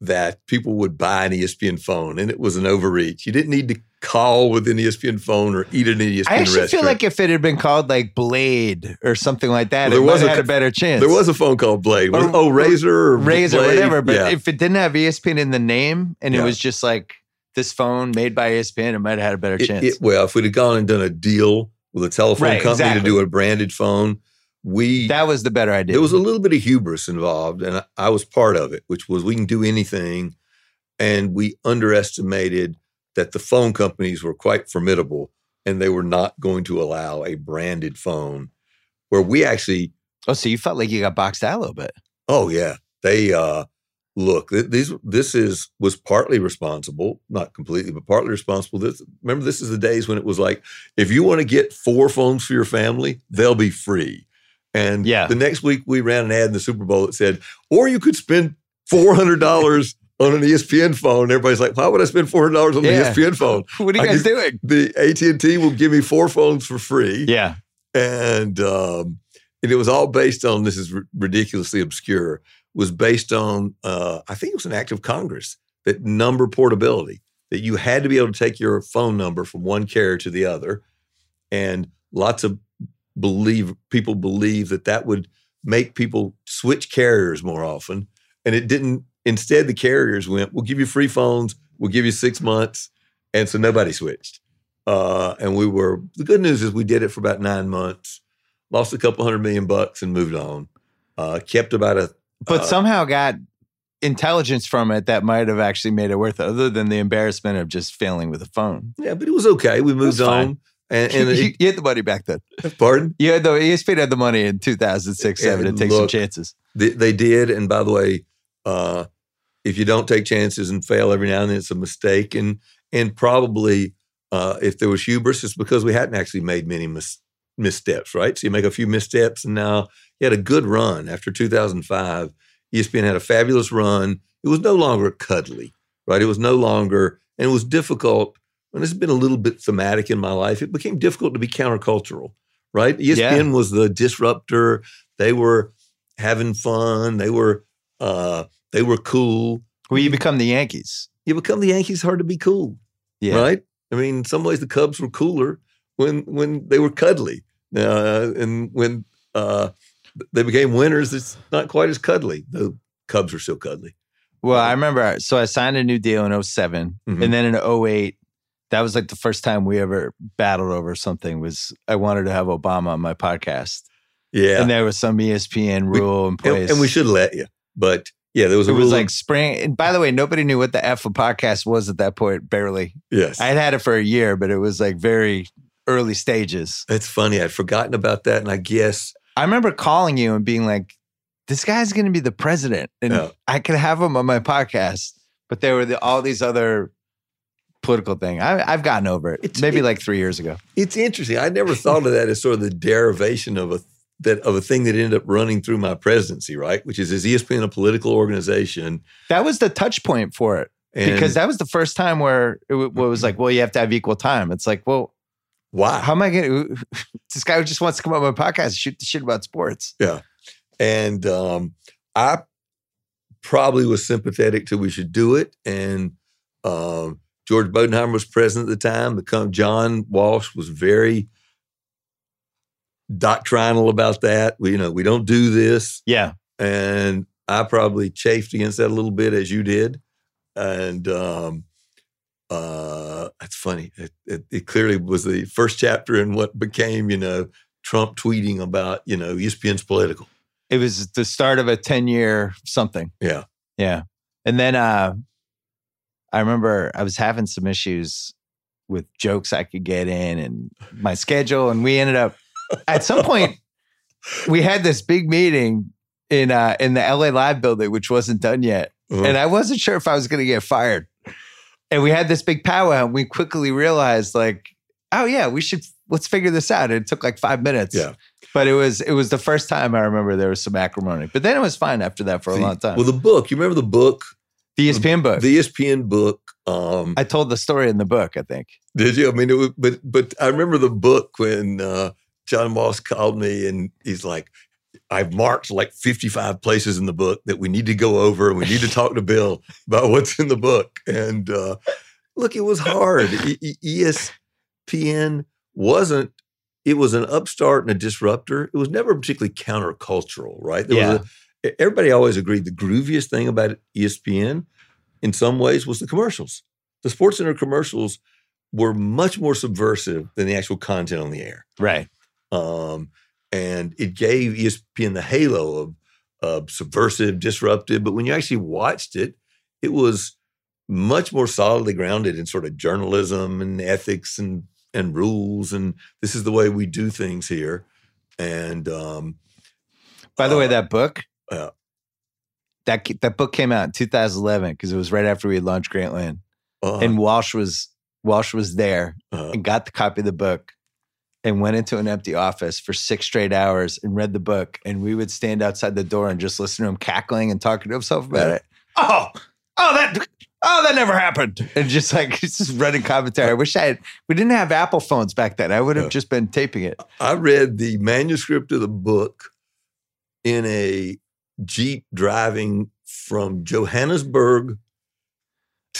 that people would buy an ESPN phone, and it was an overreach. You didn't need to call with an ESPN phone or eat at an ESPN I actually restaurant. feel like if it had been called like Blade or something like that, Well, it there was a had a better chance. there was a phone called Blade. Or- oh, Razor or Razor, Blade? whatever. But yeah. if it didn't have ESPN in the name and it was just like this phone made by ESPN, it might have had a better It- chance. it- well, if we'd have gone and done a deal with a telephone Right, company exactly. to do a branded phone, we that was the better idea. there was a little bit of hubris involved, and I, I was part of it, which was we can do anything, and we underestimated that the phone companies were quite formidable, and they were not going to allow a branded phone. Where we actually, oh, so you felt like you got boxed out a little bit. oh yeah, they uh, look. th- These this is was partly responsible, not completely, but partly responsible. This remember, this is the days when it was like, if you want to get four phones for your family, they'll be free. And Yeah. the next week we ran an ad in the Super Bowl that said, or you could spend four hundred dollars on an ESPN phone. Everybody's like, why would I spend four hundred dollars on Yeah. the ESPN phone? What are you I guys doing? The AT and T will give me four phones for free, Yeah. and um, and it was all based on this is r- ridiculously obscure. Was based on uh, I think it was an act of Congress that number portability that you had to be able to take your phone number from one carrier to the other, and lots of believe people believe that that would make people switch carriers more often, and it didn't. Instead, the carriers went, "We'll give you free phones. We'll give you six months," and so nobody switched. Uh, and we were the good news is we did it for about nine months, lost a couple hundred million bucks, and moved on. Uh, kept about a But uh, somehow got intelligence from it that might have actually made it worth it, other than the embarrassment of just failing with a phone. yeah, but it was okay. We moved on. fine. And, and you, you had the money back then. pardon. You had the ESPN had the money in 2006, Yeah, 7 to take some chances. They, they did, and by the way, uh, if you don't take chances and fail every now and then, it's a mistake. And and probably uh, if there was hubris, it's because we hadn't actually made many mis- missteps, right? So you make a few missteps, and now you had a good run after 2005. ESPN had a fabulous run. It was no longer cuddly, right? It was no longer, and it was difficult. And this has been a little bit thematic in my life. It became difficult to be countercultural, right? ESPN yeah. was the disruptor. They were having fun. They were uh, they were cool. Well, you become the Yankees. You become the Yankees. Hard to be cool, yeah. right? I mean, in some ways the Cubs were cooler when when they were cuddly, uh, and when uh, they became winners, it's not quite as cuddly. The Cubs are still cuddly. Well, I remember. So I signed a new deal in 7 mm-hmm. and then in 08, that was like the first time we ever battled over something. Was I wanted to have Obama on my podcast? Yeah, and there was some ESPN rule we, in place, and, and we should let you, but yeah, there was it was like spring. And by the way, nobody knew what the F of podcast was at that point. Barely. Yes, I had had it for a year, but it was like very early stages. It's funny. I'd forgotten about that, and I guess I remember calling you and being like, "This guy's going to be the president, and yeah. I could have him on my podcast." But there were the, all these other political thing. I, have gotten over it. It's, Maybe it, like three years ago. It's interesting. I never thought of that as sort of the derivation of a that of a thing that ended up running through my presidency, right? Which is is ESPN a political organization? That was the touch point for it. And because that was the first time where it, was like, well, you have to have equal time. It's like, well, why? How am I going to? This guy just wants to come on my podcast and shoot the shit about sports. Yeah, and um, I probably was sympathetic to we should do it, and um, George Bodenheimer was president at the time. The John Walsh was very doctrinal about that. We, you know, we don't do this. Yeah. And I probably chafed against that a little bit as you did. And um, uh, that's funny. It, it, it, clearly was the first chapter in what became, you know, Trump tweeting about, you know, ESPN's political. It was the start of a 10 year something. Yeah. Yeah. And then uh, I remember I was having some issues with jokes I could get in and my schedule. And we ended up at some point, we had this big meeting in uh, in the LA Live building, which wasn't done yet, uh-huh. and I wasn't sure if I was going to get fired. And we had this big powwow, and we quickly realized, like, oh yeah, we should let's figure this out. And it took like five minutes. Yeah. But it was it was the first time I remember there was some acrimony. But then it was fine after that for a long time. Well, the book, you remember the book? The ESPN book. The ESPN book. Um, I told the story in the book, I think. Did you? I mean, it was, but but I remember the book when uh, John Moss called me and he's like, I've marked like 55 places in the book that we need to go over and we need to talk to Bill about what's in the book. And uh, look, it was hard. E- ESPN wasn't, it was an upstart and a disruptor. It was never particularly countercultural, right? There yeah. A, everybody always agreed the grooviest thing about ESPN in some ways was the commercials. The Sports Center commercials were much more subversive than the actual content on the air. Right. Um, and it gave ESPN the halo of, of subversive, disruptive. But when you actually watched it, it was much more solidly grounded in sort of journalism and ethics and and rules and this is the way we do things here. And um, by the uh, way, that book, uh, that that book came out in 2011 because it was right after we had launched Grantland, uh-huh. and Walsh was Walsh was there uh-huh. and got the copy of the book and went into an empty office for six straight hours and read the book. And we would stand outside the door and just listen to him cackling and talking to himself about it. Oh, oh, that, oh, that never happened. And just like, just running commentary. I wish I had, we didn't have Apple phones back then. I would have just been taping it. I read the manuscript of the book in a Jeep driving from Johannesburg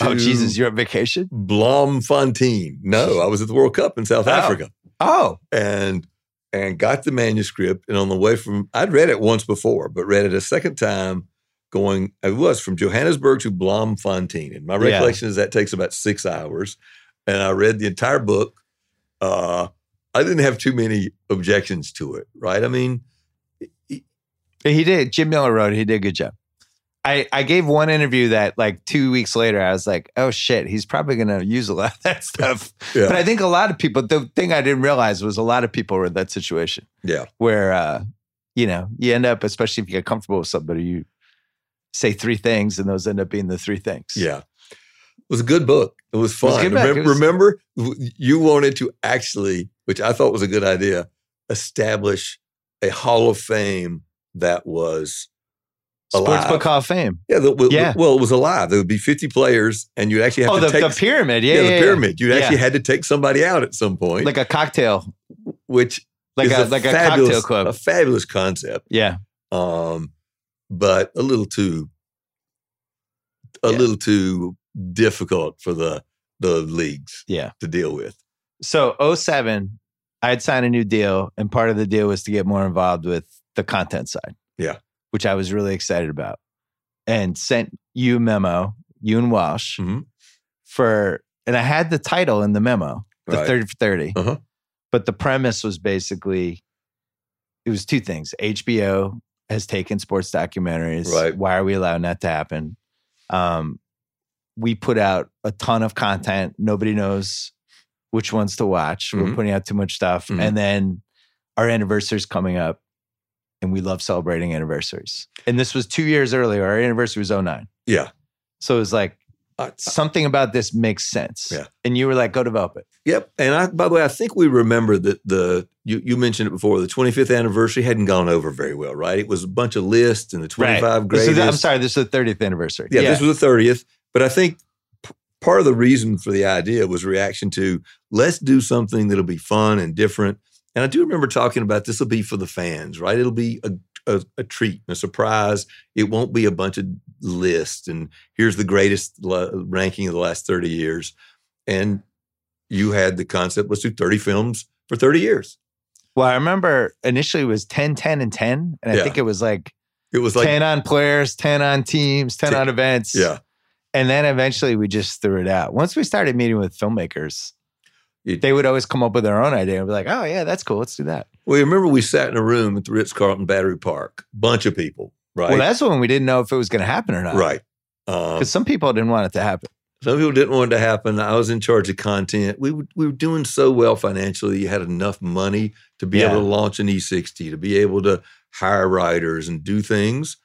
oh, Jesus, you're on vacation? Bloemfontein. No, I was at the World Cup in South oh. Africa. Oh. And and got the manuscript. And on the way from I'd read it once before, but read it a second time going it was from Johannesburg to Bloemfontein. And my recollection yeah. is that takes about six hours. And I read the entire book. Uh, I didn't have too many objections to it, right? I mean, he did. Jim Miller wrote. He did a good job. I, I gave one interview that like two weeks later, I was like, oh shit, he's probably going to use a lot of that stuff. Yeah. But I think a lot of people, the thing I didn't realize was a lot of people were in that situation. Yeah. Where, uh, you know, you end up, especially if you get comfortable with somebody, you say three things and those end up being the three things. Yeah. It was a good book. It was fun. It was remember, was, remember, you wanted to actually, which I thought was a good idea, establish a Hall of Fame that was alive. Sportsbook Hall of Fame. Yeah, the, well, Yeah. well, it was alive. There would be 50 players, and you'd actually have Oh, to the, take the pyramid. Yeah, yeah, yeah, the pyramid. You Yeah. actually had to take somebody out at some point, Like a cocktail, which like is a, like a cocktail club. a fabulous concept. yeah. um, but a little too a little too difficult for the the leagues Yeah. to deal with. So 07, I had signed a new deal, and part of the deal was to get more involved with the content side. Yeah. Which I was really excited about. And sent you a memo, you and Walsh, Mhm. for and I had the title in the memo, the Right. 30 for 30. Uh-huh. But the premise was basically it was two things. HBO has taken sports documentaries. Right. Why are we allowing that to happen? Um, we put out a ton of content. Nobody knows which ones to watch. We're Mhm. putting out too much stuff. Mhm. And then our anniversary is coming up and we love celebrating anniversaries. And this was two years earlier. Our anniversary was 09. Yeah. So it was like I- something about this makes sense. Yeah. And you were like, go develop it. Yep. And I by the way, I think we remember that the you you mentioned it before, the 25th anniversary hadn't gone over very well, right? It was a bunch of lists and the 25 This greatest. I'm sorry, this is the 30th anniversary. Yeah, this was the 30th. But I think p- part of the reason for the idea was reaction to let's do something that'll be fun and different. And I do remember talking about this will be for the fans, right? It'll be a, a, a treat, a surprise. It won't be a bunch of lists and here's the greatest la- ranking of the last 30 years. And you had the concept let's do 30 films for 30 years. Well, I remember initially it was 10, 10, and 10. And I Yeah. think it was like, It was like, 10 on players, 10 on teams, 10 Ten- on events. yeah, And then eventually we just threw it out. Once we started meeting with filmmakers, they would always come up with their own idea and be like, oh, yeah, that's cool. Let's do that. well, remember we sat in a room at the Ritz Carlton Battery Park, bunch of people, right? Well, that's when we didn't know if it was going to happen or not. right. Um, Because some people didn't want it to happen. Some people didn't want it to happen. I was in charge of content. We were, we were doing so well financially. You had enough money to be Yeah. able to launch an E60, to be able to hire writers and do things.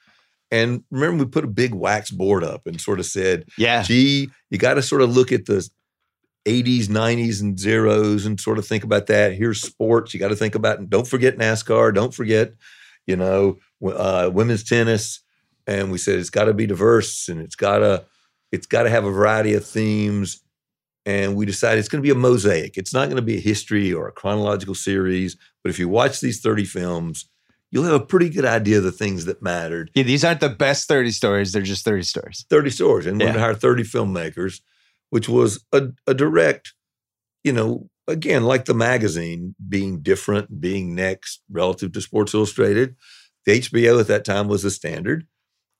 And remember, we put a big wax board up and sort of said, Yeah. gee, you got to sort of look at the 80s, 90s, and zeros and sort of think about that. Here's sports. You got to think about, and don't forget NASCAR. Don't forget, you know, uh, women's tennis. And we said it's got to be diverse and it's got to it's got to have a variety of themes. And we decided it's going to be a mosaic. It's not going to be a history or a chronological series. But if you watch these 30 films, you'll have a pretty good idea of the things that mattered. Yeah, these aren't the best 30 stories. They're just 30 stories. 30 stories and we're going to hire 30 filmmakers, which was a, a direct, you know, again, like the magazine being different, being next relative to Sports Illustrated. The HBO at that time was the standard.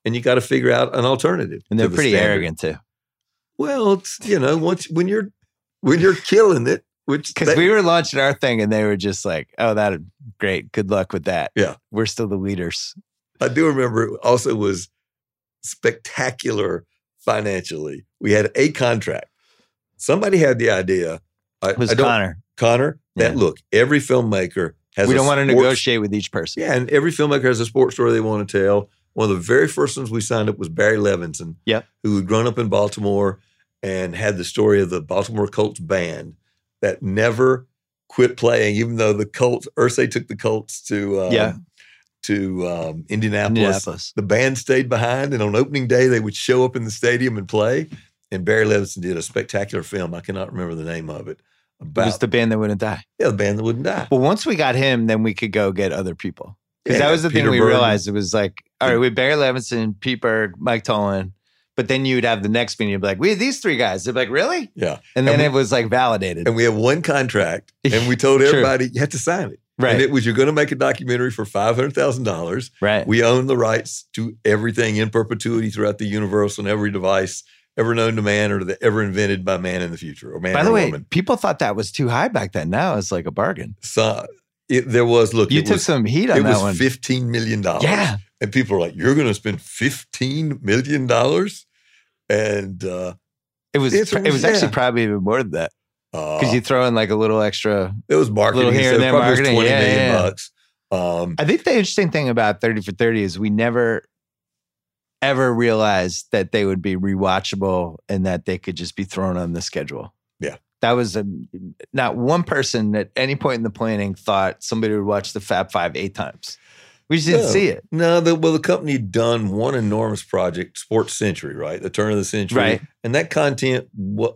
And you got to figure out an alternative. And they're the pretty arrogant too. Well, it's, you know, once when you're when you're killing it, which Because we were launching our thing and they were just like, oh, that great. Good luck with that. Yeah. We're still the leaders. I do remember it also was spectacular financially. We had a contract. Somebody had the idea. I, It was I Connor. Connor, that Yeah. look, every filmmaker has We a don't want to sports- negotiate with each person. Yeah, and every filmmaker has a sports story they want to tell. One of the very first ones we signed up was Barry Levinson, Yep. who had grown up in Baltimore and had the story of the Baltimore Colts band that never quit playing, even though the Colts, Irsay took the Colts to um, Yeah. to um, Indianapolis. Indianapolis. The band stayed behind, and on opening day they would show up in the stadium and play. And Barry Levinson did a spectacular film. I cannot remember the name of it. It About was the band that wouldn't die. yeah, the band that wouldn't die. Well, once we got him, then we could go get other people. Because Yeah, that was the Peter thing we Berg. realized. It was like, all right, we had Barry Levinson, Pete Berg, Mike Tollin. But then you'd have the next meeting, you'd be like, we had these three guys. They'd be like, really? Yeah. And then we- it was like validated. and we have one contract, and we told everybody you had to sign it. right. And it was you're going to make a documentary for five hundred thousand dollars. right. We own the rights to everything in perpetuity throughout the universe on every device ever known to man or that ever invented by man in the future or man By the way, woman. people thought that was too high back then. Now it's like a bargain. So it, there was look. You it took was, some heat on It that was one. fifteen million dollars. Yeah. and people are like, "You're going to spend fifteen million dollars?" And uh, It was it was actually probably even more than that. uh, Because you throw in like a little extra. it was marketing. little here so and there probably was twenty Yeah, million yeah, yeah. bucks. Um, I think the interesting thing about 30 for 30 is we never ever realized that they would be rewatchable and that they could just be thrown on the schedule. Yeah. That was a, not one person at any point in the planning thought somebody would watch the Fab Five eight times. We just didn't No. see it. No, the, well, the company had done one enormous project, Sports Century, right? The turn of the century. Right. And that content,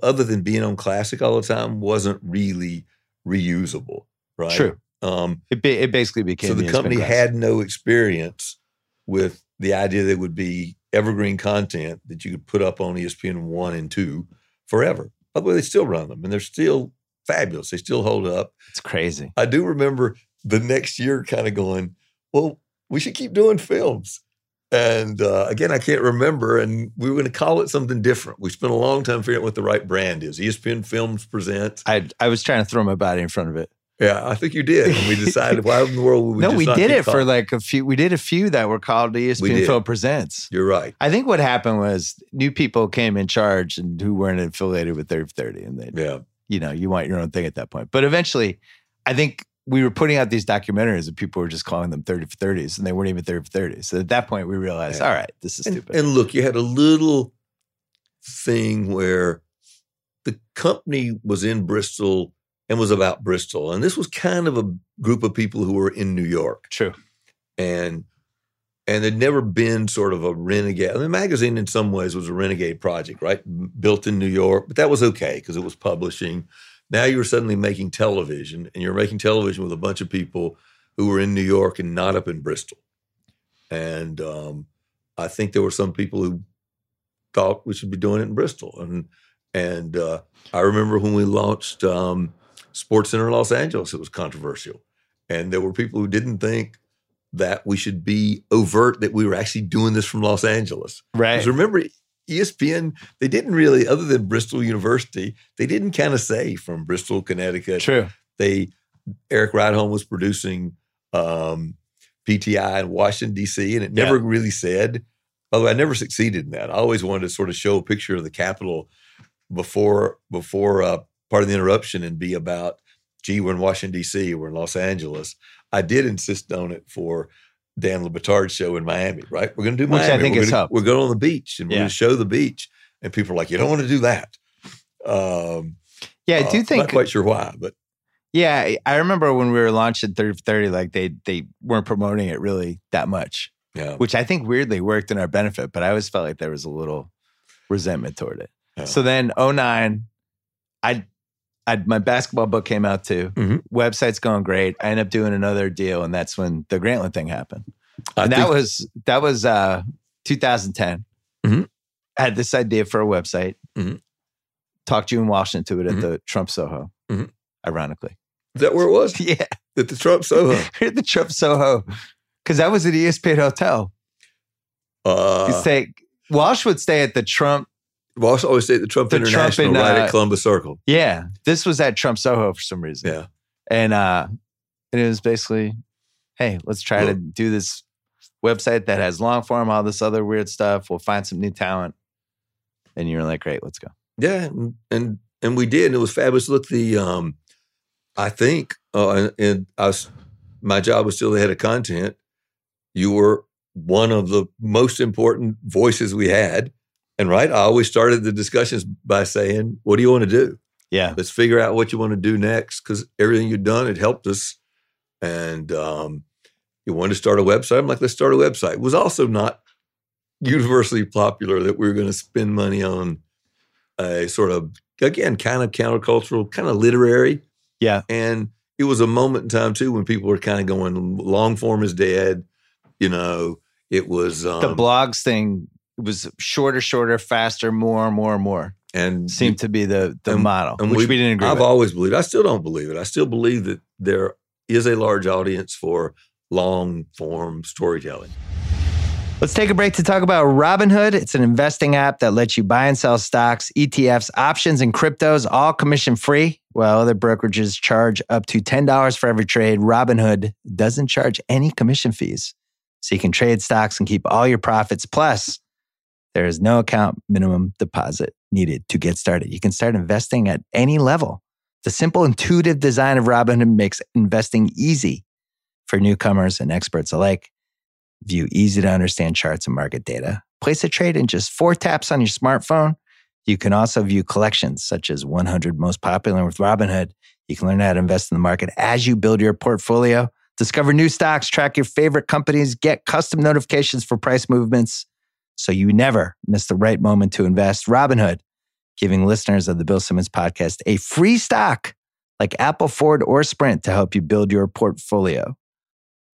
other than being on Classic all the time, wasn't really reusable, right? True. Um, It, ba- it basically became so the company had no experience with the idea that it would be evergreen content that you could put up on ESPN one and two forever. By the way, they still run them and they're still fabulous. They still hold up. It's crazy. I do remember the next year kind of going, well, we should keep doing films. And uh, again, I can't remember. And we were going to call it something different. We spent a long time figuring out what the right brand is. ESPN Films presents. I I was trying to throw my body in front of it. Yeah, I think you did. And we decided, why in the world would we no, we did it for like a few. We did a few that were called ESPN. Film Presents. You're right. I think what happened was new people came in charge and who weren't affiliated with 30 for 30. And they, Yeah. you know, you want your own thing at that point. But eventually, I think we were putting out these documentaries and people were just calling them 30 for 30s and they weren't even 30 for 30s. So at that point, we realized, Yeah. all right, this is And, stupid. and look, you had a little thing where the company was in Bristol and was about Bristol. And this was kind of a group of people who were in New York. True. and and there'd never been sort of a renegade. The magazine, in some ways, was a renegade project, right? Built in New York, but that was okay because it was publishing. Now you were suddenly making television, and you're making television with a bunch of people who were in New York and not up in Bristol. And um, I think there were some people who thought we should be doing it in Bristol. And and uh, I remember when we launched um, Sports Center Los Angeles, it was controversial, and there were people who didn't think that we should be overt that we were actually doing this from Los Angeles. Right. Because remember, ESPN, they didn't really, other than Bristol University, they didn't kind of say from Bristol, Connecticut. True. They Erik Rydholm was producing um, PTI in Washington D.C. and it Yeah. never really said. Although I never succeeded in that. I always wanted to sort of show a picture of the Capitol before before uh, part of the interruption and be about, gee, we're in Washington D.C. We're in Los Angeles. I did insist on it for Dan Le Batard's show in Miami. Right, we're going to do Miami. Which I think we're has gonna. We're going on the beach and we're going to show the beach. And people are like, you don't want to do that. Um, Yeah, I uh, do I'm think not quite sure why, but Yeah, I- remember when we were launching 30 for 30, like they they weren't promoting it really that much, yeah. which I think weirdly worked in our benefit, but I always felt like there was a little resentment toward it. Yeah. So then 09, I I my basketball book came out too. Mhm. Website's going great. I end up doing another deal, and that's when the Grantland thing happened. I and that was that was uh 2010. Mhm. I had this idea for a website. Mhm. Talked June Washington to it at the Trump Soho, Mhm. ironically. Is that where it was? Yeah. At the Trump Soho. At the Trump Soho because that was at ESPN Hotel. You Uh, stay, Walsh would stay at the Trump. We also always stay at the Trump The Trump International in, right uh, at Columbus Circle. Yeah, this was at Trump Soho for some reason. Yeah. and uh, and it was basically, hey, let's try to do this website that has long form, all this other weird stuff. We'll find some new talent. And you were like, great, let's go. Yeah, and and, and we did, and it was fabulous. Look, the um, I think, uh, and, and I was, my job was still the head of content. You were one of the most important voices we had, and right, I always started the discussions by saying, "What do you want to do? Yeah, Let's figure out what you want to do next." Because everything you've done, it helped us, and um, you wanted to start a website. I'm like, let's start a website. It was also not universally popular that we were going to spend money on a sort of again kind of countercultural, kind of literary. Yeah. And it was a moment in time too when people were kind of going, long form is dead. You know, it was um, the blogs thing was shorter, shorter, faster, more, more, more. and Seemed to be the the And- model, and which we- we, didn't agree I've with. always believed. I still don't believe it. I still believe that there is a large audience for long form storytelling. Let's take a break to talk about Robinhood. It's an investing app that lets you buy and sell stocks, ETFs, options, and cryptos, all commission free. While other brokerages charge up to $10 for every trade, Robinhood doesn't charge any commission fees. So you can trade stocks and keep all your profits. Plus, there is no account minimum deposit needed to get started. You can start investing at any level. The simple, intuitive design of Robinhood makes investing easy for newcomers and experts alike view easy to understand charts and market data. Place a trade in just four taps on your smartphone. You can also view collections such as 100 most popular with Robinhood. You can learn how to invest in the market as you build your portfolio. Discover new stocks, track your favorite companies, get custom notifications for price movements so you never miss the right moment to invest. Robinhood, giving listeners of the Bill Simmons podcast a free stock like Apple, Ford, or Sprint to help you build your portfolio.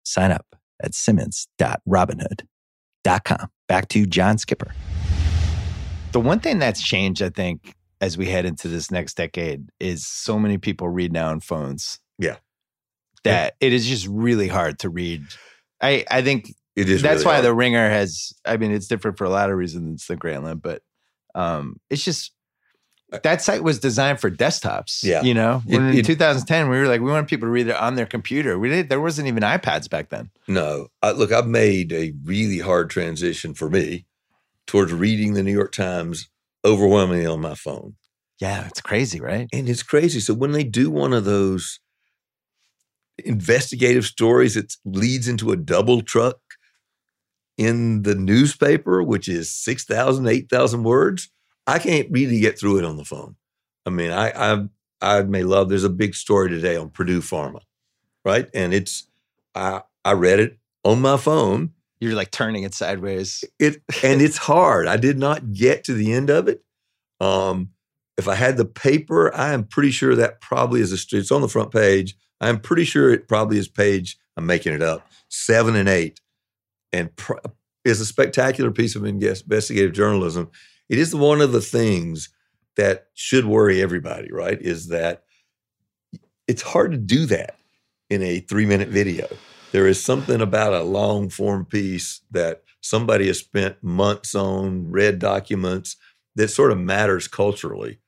Sign up at simmons.robinhood.com. Back to John Skipper. The one thing that's changed, I think, as we head into this next decade is so many people read now on phones. Yeah. That it is just really hard to read. I, I think It is. that's really why hard. the ringer has i mean it's different for a lot of reasons than the grantland but um it's just that site was designed for desktops Yeah. you know It- in it- 2010 we were like we wanted people to read it on their computer we did there wasn't even ipads back then No, I, look, I've made a really hard transition for me towards reading the New York Times overwhelmingly on my phone. yeah it's crazy right And it's crazy. So when they do one of those investigative stories that leads into a double truck in the newspaper, which is 6,000, 8,000 words, I can't really get through it on the phone. I mean, I, I, I may love, there's a big story today on Purdue Pharma, right? And it's, I, I read it on my phone you're like turning it sideways it and it's hard. I did not get to the end of it. Um, if I had the paper, I am pretty sure that probably is a. It's on the front page. I'm pretty sure it probably is page. I'm making it up. Seven and eight, and pr- is a spectacular piece of investigative journalism. It is one of the things that should worry everybody. Right? Is that it's hard to do that in a three minute video. There is something about a long form piece that somebody has spent months on, read documents that sort of matters culturally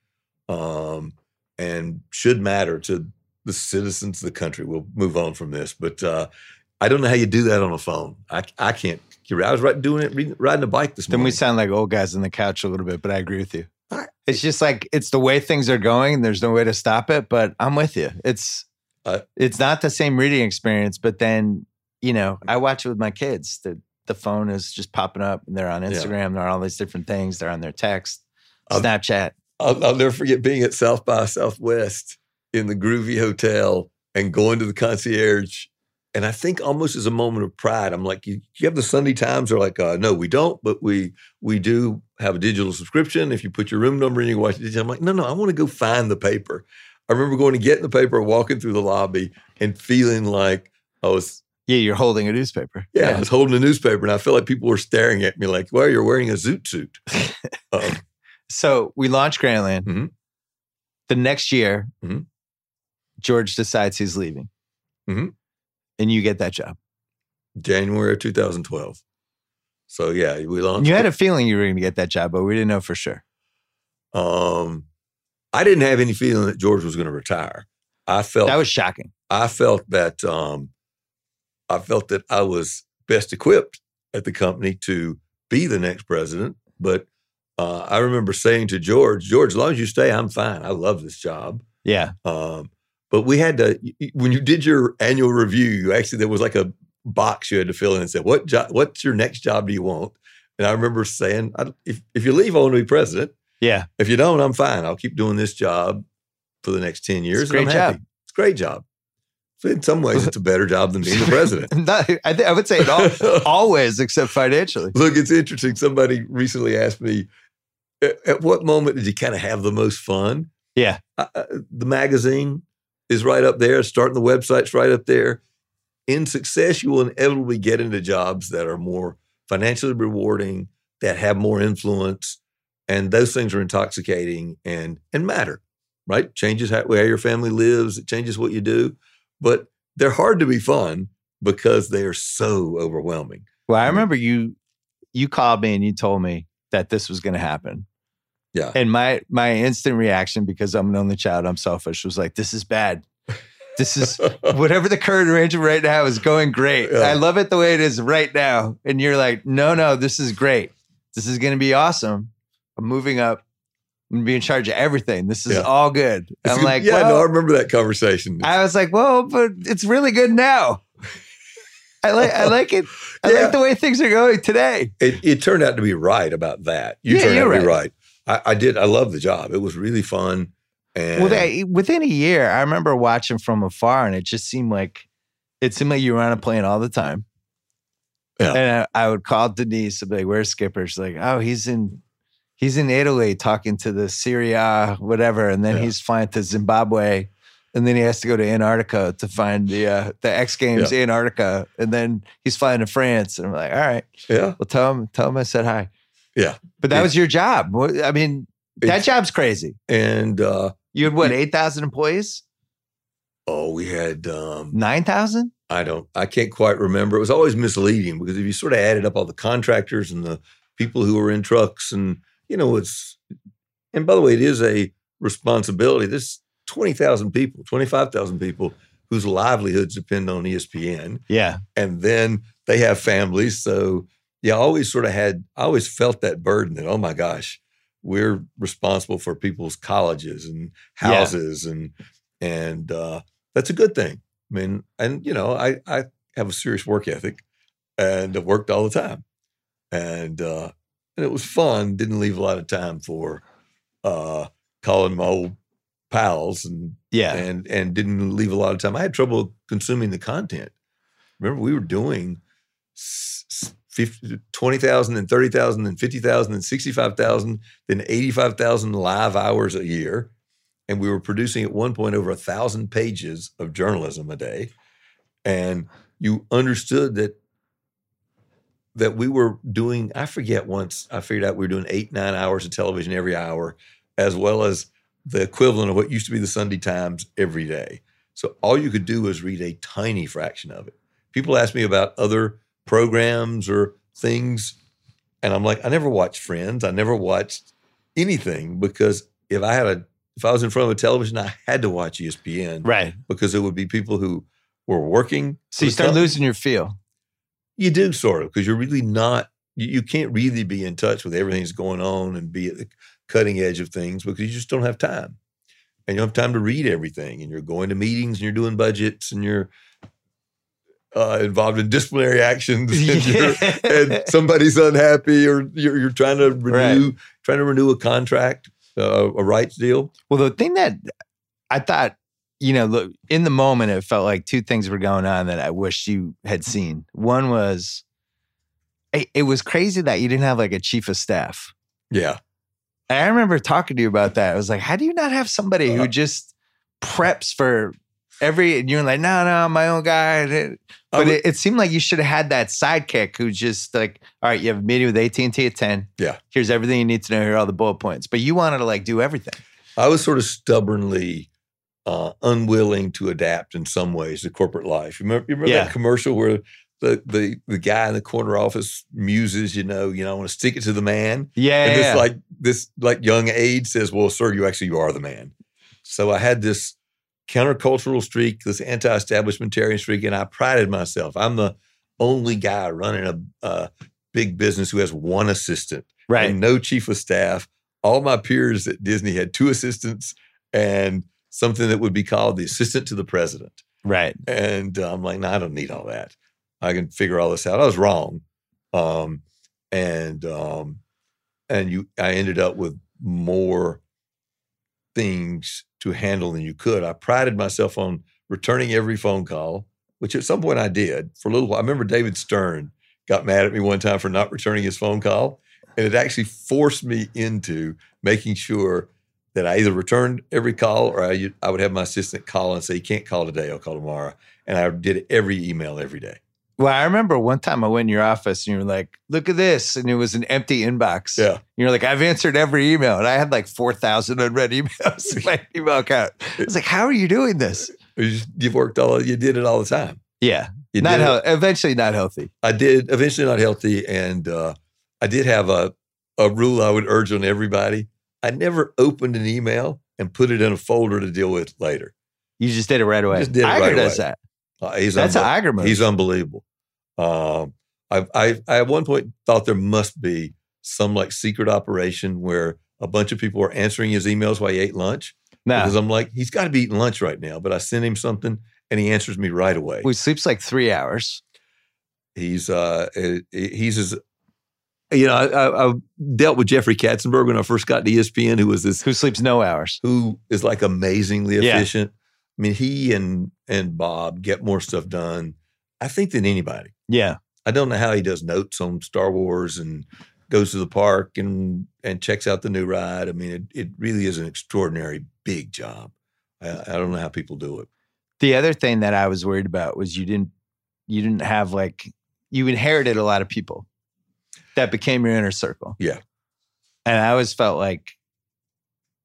um, and should matter to the citizens of the country. We'll move on from this, but uh, I don't know how you do that on a phone. I, I can't. I was right doing it, reading, riding a bike this morning. then we sound like old guys on the couch a little bit but i agree with you right. it's just like it's the way things are going there's no way to stop it but i'm with you it's Uh, it's not the same reading experience but then you know i watch it with my kids the the phone is just popping up and they're on Yeah. instagram they're on all these different things they're on their text I'll- snapchat I'll, I'll never forget being at South by Southwest in the Groovy Hotel and going to the concierge. And I think almost as a moment of pride, I'm like, you, you have the Sunday Times. They're like, uh, no, we don't, but we we do have a digital subscription. If you put your room number in, you can watch it. I'm like, no, no, I want to go find the paper. I remember going to get in the paper, walking through the lobby, and feeling like I was, yeah you're holding a newspaper yeah, I was holding a newspaper, and I felt like people were staring at me, like, well, you're wearing a zoot suit. Um, so we launched grantland Mhm. the next year Mhm. george decides he's leaving Mhm. And you get that job January of 2012. So yeah, we launched. you had a feeling you were going to get that job but we didn't know for sure um, I didn't have any feeling that George was going to retire. I felt that was shocking I felt that um, I felt that I was best equipped at the company to be the next president. But uh, I remember saying to George, George, as long as you stay, I'm fine. I love this job. yeah Um, but we had to when you did your annual review, you actually there was like a box you had to fill in and said, "What job? What's your next job? Do you want?" And I remember saying, I, "If if you leave, I want to be president. yeah If you don't, I'm fine. I'll keep doing this job for the next ten years. It's a great and I'm happy. job. It's a great job. So in some ways, it's a better job than being the president. Not, I, th- I would say it all, always except financially Look, it's interesting. Somebody recently asked me, "At, at what moment did you kind of have the most fun?" Yeah. uh, the magazine is right up there. Starting the website's right up there. In success, you will inevitably get into jobs that are more financially rewarding, that have more influence, and those things are intoxicating and and matter. Right? Changes how, how your family lives. It changes what you do, but they're hard to be fun because they are so overwhelming. Well, I remember you you called me and you told me that this was going to happen. Yeah. And my my instant reaction because I'm an only child, I'm selfish, was like this is bad. This is whatever the current arrangement right now is going great. Yeah. I love it the way it is right now. And you're like, "No, no, this is great. This is going to be awesome. I'm moving up. I'm going to be in charge of everything. This is Yeah. all good." I'm like, yeah, well, no, I remember that conversation. I was like, well, but it's really good now. I like I like it. I Yeah. like the way things are going today. it, it turned out to be right about that. You Yeah, turned out you're to be right. I, I did. I loved the job. It was really fun. And Well, they, within a year, I remember watching from afar, and it just seemed like it seemed like you were on a plane all the time. Yeah. And I, I would call Denise and be like, "Where's Skipper?" She's like, "Oh, he's in, he's in Italy talking to the Serie A whatever, and then Yeah. he's flying to Zimbabwe, and then he has to go to Antarctica to find the uh, the X Games Antarctica, and then he's flying to France." And I'm like, "All right, yeah, well, tell him, tell him I said hi." Yeah. but that Yeah. was your job. I mean, that It's- job's crazy. and uh, You had what, eight thousand employees? oh, we had um, Nine thousand? I don't, I can't quite remember. It was always misleading because if you sort of added up all the contractors and the people who were in trucks, and you know, it's, and by the way, it is a responsibility. This 20,000 people, 25,000 people whose livelihoods depend on ESPN. Yeah. And then they have families. So, yeah, I always sort of had, I always felt that burden that, oh my gosh, we're responsible for people's colleges and Yeah. houses and, and, uh, that's a good thing. I mean, and you know, I I have a serious work ethic, and I've worked all the time, and uh, and it was fun. Didn't leave a lot of time for uh, calling my old pals, and Yeah. and and didn't leave a lot of time. I had trouble consuming the content. Remember, we were doing s- s- 50 20,000 and 30,000 and 50,000 and 65,000, then 85,000 live hours a year. And we were producing at one point over a thousand pages of journalism a day. And you understood that that we were doing i forget once i figured out we were doing eight nine hours of television every hour as well as the equivalent of what used to be the sunday times every day. So all you could do was read a tiny fraction of it. People ask me about other programs or things and i'm like i never watched friends i never watched anything because if i had a if I was in front of a television, I had to watch ESPN Right. because it would be people who were working. So you start company. losing your feel. You do sort of because you're really not. You, you can't really be in touch with everything that's going on and be at the cutting edge of things because you just don't have time, and you don't have time to read everything. And you're going to meetings and you're doing budgets and you're uh, involved in disciplinary actions and, and somebody's unhappy or you're, you're trying to renew trying to renew a contract, uh, a rights deal. Well, the thing that I thought, you know, look, in the moment, it felt like two things were going on that I wish you had seen. One was, it, it was crazy that you didn't have like a chief of staff. Yeah. And I remember talking to you about that. I was like, how do you not have somebody who Uh, just preps for every, and you're like, no, no, I'm my own guy. And I But would- it, it seemed like you should have had that sidekick who just like, all right, you have a meeting with AT&T at 10. Yeah. Here's everything you need to know. Here are all the bullet points. But you wanted to like do everything. I was sort of stubbornly uh, unwilling to adapt in some ways to corporate life. You remember, you remember Yeah. that commercial where the, the the guy in the corner office muses, you know, you know, I want to stick it to the man. Yeah. and this yeah. like this like young aide says, "Well, sir, you actually you are the man." So I had this countercultural streak, this anti-establishmentarian streak, and I prided myself. I'm the only guy running a, a big business who has one assistant right. and no chief of staff. All my peers at Disney had two assistants and something that would be called the assistant to the president. right. And uh, I'm like, no, I don't need all that. I can figure all this out. I was wrong. Um, and um, and you I ended up with more things to handle than you could. I prided myself on returning every phone call, which at some point I did for a little while. I remember David Stern got mad at me one time for not returning his phone call. And it actually forced me into making sure that I either returned every call or I, I would have my assistant call and say, You can't call today, I'll call tomorrow. And I did every email every day. Well, I remember one time I went in your office and you were like, look at this. And it was an empty inbox. Yeah. You're like, I've answered every email. And I had like 4,000 unread emails in my email account. I was like, how are you doing this? You've worked all, you did it all the time. Yeah. You Not healthy. Eventually not healthy. I did eventually not healthy, and uh, I did have a a rule I would urge on everybody. I never opened an email and put it in a folder to deal with later. You just did it right away. Just did it Iger right does away. that. Uh, he's That's unbe- an Iger he's unbelievable. Um, I, I I at one point thought there must be some like secret operation where a bunch of people were answering his emails while he ate lunch no. because I'm like he's got to be eating lunch right now. But I send him something and he answers me right away. He sleeps like three hours. He's uh he's as you know, I, I, I, dealt with Jeffrey Katzenberg when I first got to ESPN, who was this who sleeps no hours, who is like amazingly efficient. Yeah. I mean, he and and Bob get more stuff done, I think, than anybody. Yeah, I don't know how he does notes on Star Wars and goes to the park and and checks out the new ride. I mean, it it really is an extraordinary big job. I, I don't know how people do it. The other thing that I was worried about was you didn't you didn't have like you inherited a lot of people that became your inner circle. Yeah. And I always felt like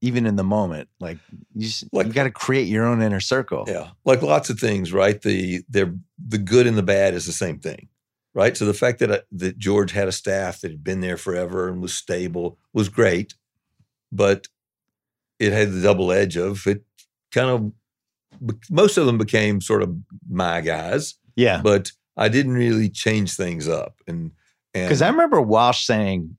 even in the moment, like you like, you got to create your own inner circle. Yeah. Like lots of things, right? The they're the good and the bad is the same thing. Right? So the fact that uh, that George had a staff that had been there forever and was stable was great, but it had the double edge of it kind of most of them became sort of my guys. Yeah. But I didn't really change things up. And because I remember Walsh saying,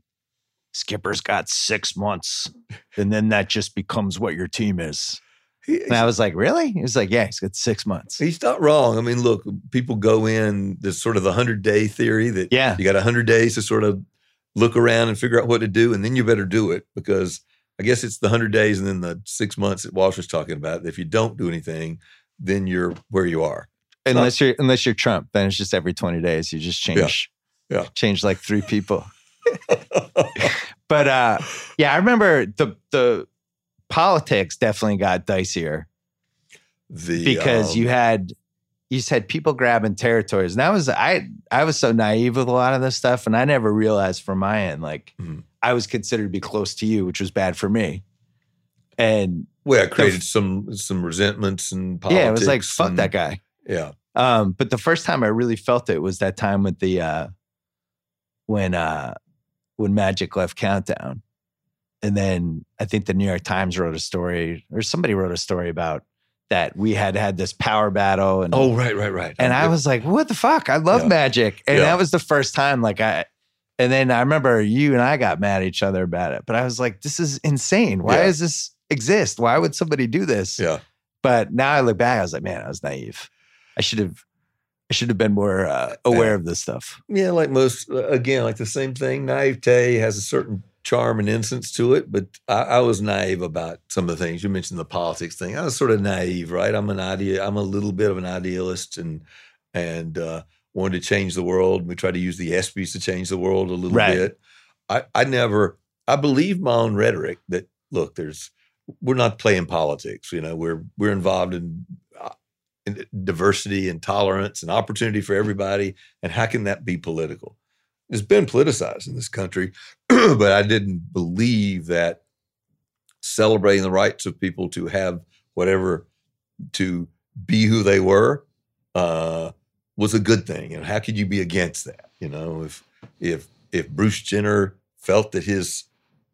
Skipper's got six months, and then that just becomes what your team is. He, and I was like, really? He was like, yeah, he's got six months. He's not wrong. I mean, look, people go in this sort of the hundred day theory that yeah. you got hundred days to sort of look around and figure out what to do, and then you better do it because I guess it's the hundred days and then the six months that Walsh was talking about. If you don't do anything, then you're where you are. Unless you're unless you're Trump, then it's just every twenty days you just change. Yeah, yeah. change like three people. but uh, yeah, I remember the the politics definitely got dicier. The, because um, you had you said people grabbing territories. And that was I I was so naive with a lot of this stuff, and I never realized from my end, like mm-hmm. I was considered to be close to you, which was bad for me. And well, I created the, some some resentments and politics. Yeah, it was like fuck and, that guy. Yeah. Um, but the first time I really felt it was that time with the uh when uh when Magic left Countdown. And then I think the New York Times wrote a story, or somebody wrote a story about that we had had this power battle. And oh, right, right, right. And oh, I was like, what the fuck? I love yeah. Magic, and yeah. that was the first time. Like I, and then I remember you and I got mad at each other about it. But I was like, this is insane. Why yeah. does this exist? Why would somebody do this? Yeah. But now I look back, I was like, man, I was naive. I should have I should have been more uh, aware of this stuff. Yeah, like most, uh, again, like the same thing. Naivete has a certain charm and innocence to it, but I, I, was naive about some of the things you mentioned. The politics thing, I was sort of naive, right? I'm an idea. I'm a little bit of an idealist, and and uh, wanted to change the world. We tried to use the ESPYS to change the world a little right. bit. I, I never. I believe my own rhetoric that look, there's we're not playing politics. You know, we're we're involved in diversity and tolerance and opportunity for everybody. And how can that be political? It's been politicized in this country, but I didn't believe that celebrating the rights of people to have whatever, to be who they were, uh, was a good thing. And how could you be against that? You know, if if if Bruce Jenner felt that his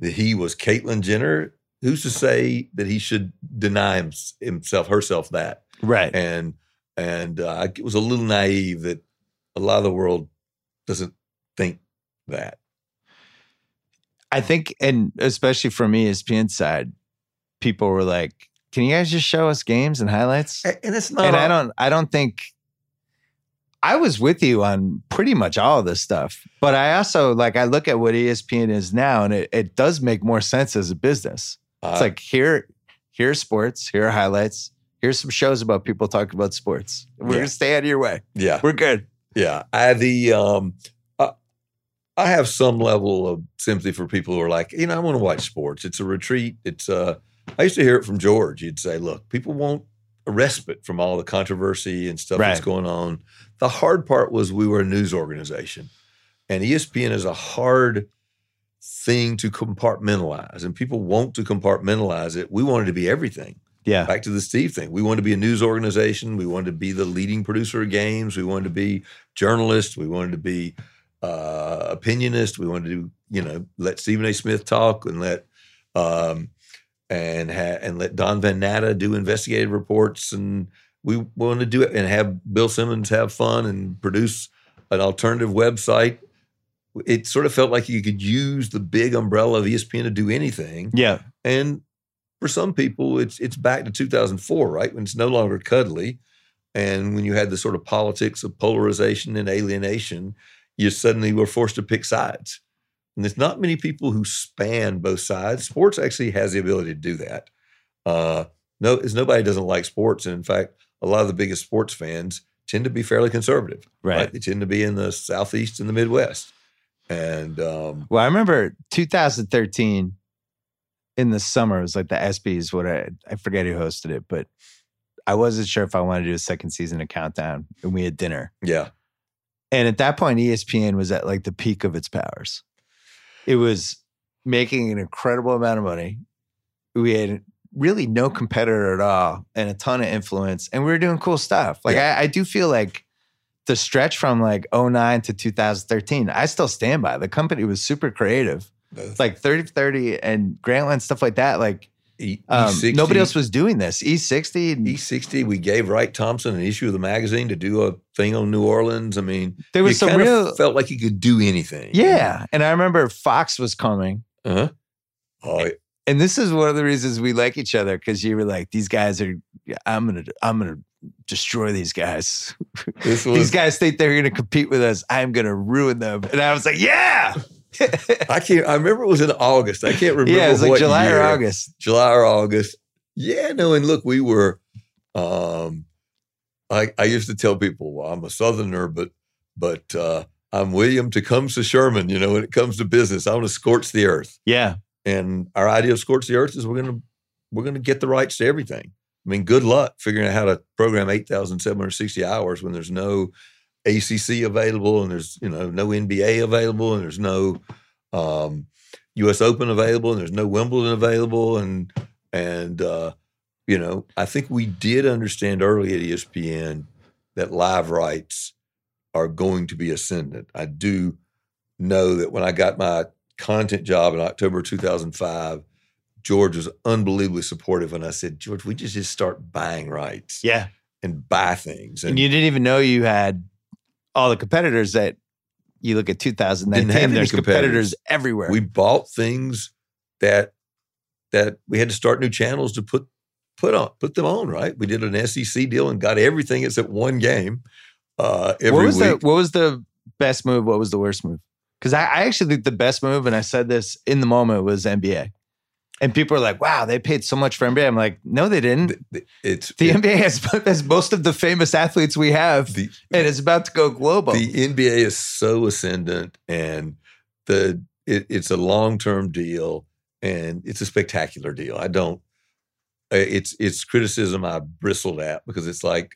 that he was Caitlyn Jenner, who's to say that he should deny himself herself that? Right. And and uh, I was a little naive that a lot of the world doesn't think that. I think, and especially from ESPN side, people were like, "Can you guys just show us games and highlights?" And it's not. And I don't. I don't think. I was with you on pretty much all of this stuff, but I also like I look at what ESPN is now, and it, it does make more sense as a business. Uh, it's like here, here's sports, here are highlights, here's some shows about people talking about sports. We're yeah. gonna stay out of your way. Yeah, we're good. Yeah, I the um, I, I have some level of sympathy for people who are like, you know, I want to watch sports. It's a retreat. It's uh, I used to hear it from George. He'd say, look, people want a respite from all the controversy and stuff right. that's going on. The hard part was we were a news organization, and ESPN is a hard thing to compartmentalize, and people want to compartmentalize it. We wanted to be everything. Yeah. Back to the Steve thing. We wanted to be a news organization. We wanted to be the leading producer of games. We wanted to be journalists. We wanted to be uh, opinionist. We wanted to, you know, let Stephen A. Smith talk and let um, and ha- and let Don Van Natta do investigative reports. And we wanted to do it and have Bill Simmons have fun and produce an alternative website. It sort of felt like you could use the big umbrella of ESPN to do anything. Yeah. And for some people, it's it's back to 2004, right? When it's no longer cuddly, and when you had the sort of politics of polarization and alienation, you suddenly were forced to pick sides. And there's not many people who span both sides. Sports actually has the ability to do that. Uh, no, is nobody doesn't like sports, and in fact, a lot of the biggest sports fans tend to be fairly conservative. Right. They tend to be in the southeast and the Midwest. And um, Well, I remember 2013 in the summer. It was like the ESPYS. What I I forget who hosted it, but I wasn't sure if I wanted to do a second season of Countdown, and we had dinner. yeah, And at that point, ESPN was at like the peak of its powers. It was making an incredible amount of money. We had really no competitor at all and a ton of influence. And we were doing cool stuff. Like I, I do feel like the stretch from like 09 to 2013, I still stand by. The company was super creative. The- Like 30 for 30 and Grantland, stuff like that. Like E- um, nobody else was doing this. E60. and E60. We gave Wright Thompson an issue of the magazine to do a thing on New Orleans. I mean, there was some real. felt like you could do anything. yeah. And I remember Fox was coming. Uh-huh. Oh, and this is one of the reasons we like each other because you were like, these guys are, I'm gonna, I'm gonna destroy these guys. was. these guys think they're gonna compete with us. I'm gonna ruin them. And I was like, yeah, I can't. I remember it was in August. I can't remember. yeah. It was like what July year. or August. July or August. Yeah, no, and look, we were. Um, I I used to tell people, well, I'm a Southerner, but but uh, I'm William Tecumseh Sherman. You know, when it comes to business, I want to scorch the earth. Yeah, And our idea of scorch the earth is we're gonna we're gonna get the rights to everything. I mean, good luck figuring out how to program eight thousand seven hundred sixty hours when there's no ACC available and there's you know no NBA available and there's no um, U.S. Open available and there's no Wimbledon available and and uh, you know I think we did understand early at ESPN that live rights are going to be ascendant. I do know that when I got my content job in October 2005, George was unbelievably supportive. when I said, George, we just just start buying rights yeah. and buy things. And you didn't even know you had all the competitors that you look at 2019. Didn't there's competitors. competitors. everywhere. we bought things that that we had to start new channels to put put on put them on. Right? We did an SEC deal and got everything except one game uh, every what was week. the what was the best move? What was the worst move? Because I, I actually think the best move, and I said this in the moment, was NBA. And people are like, "Wow, they paid so much for NBA." I'm like, "No, they didn't. It's The it- NBA has, has most of the famous athletes we have, the, and it's about to go global." The NBA is so ascendant, and the it, it's a long term deal, and it's a spectacular deal. I don't. It's it's criticism I bristled at because it's like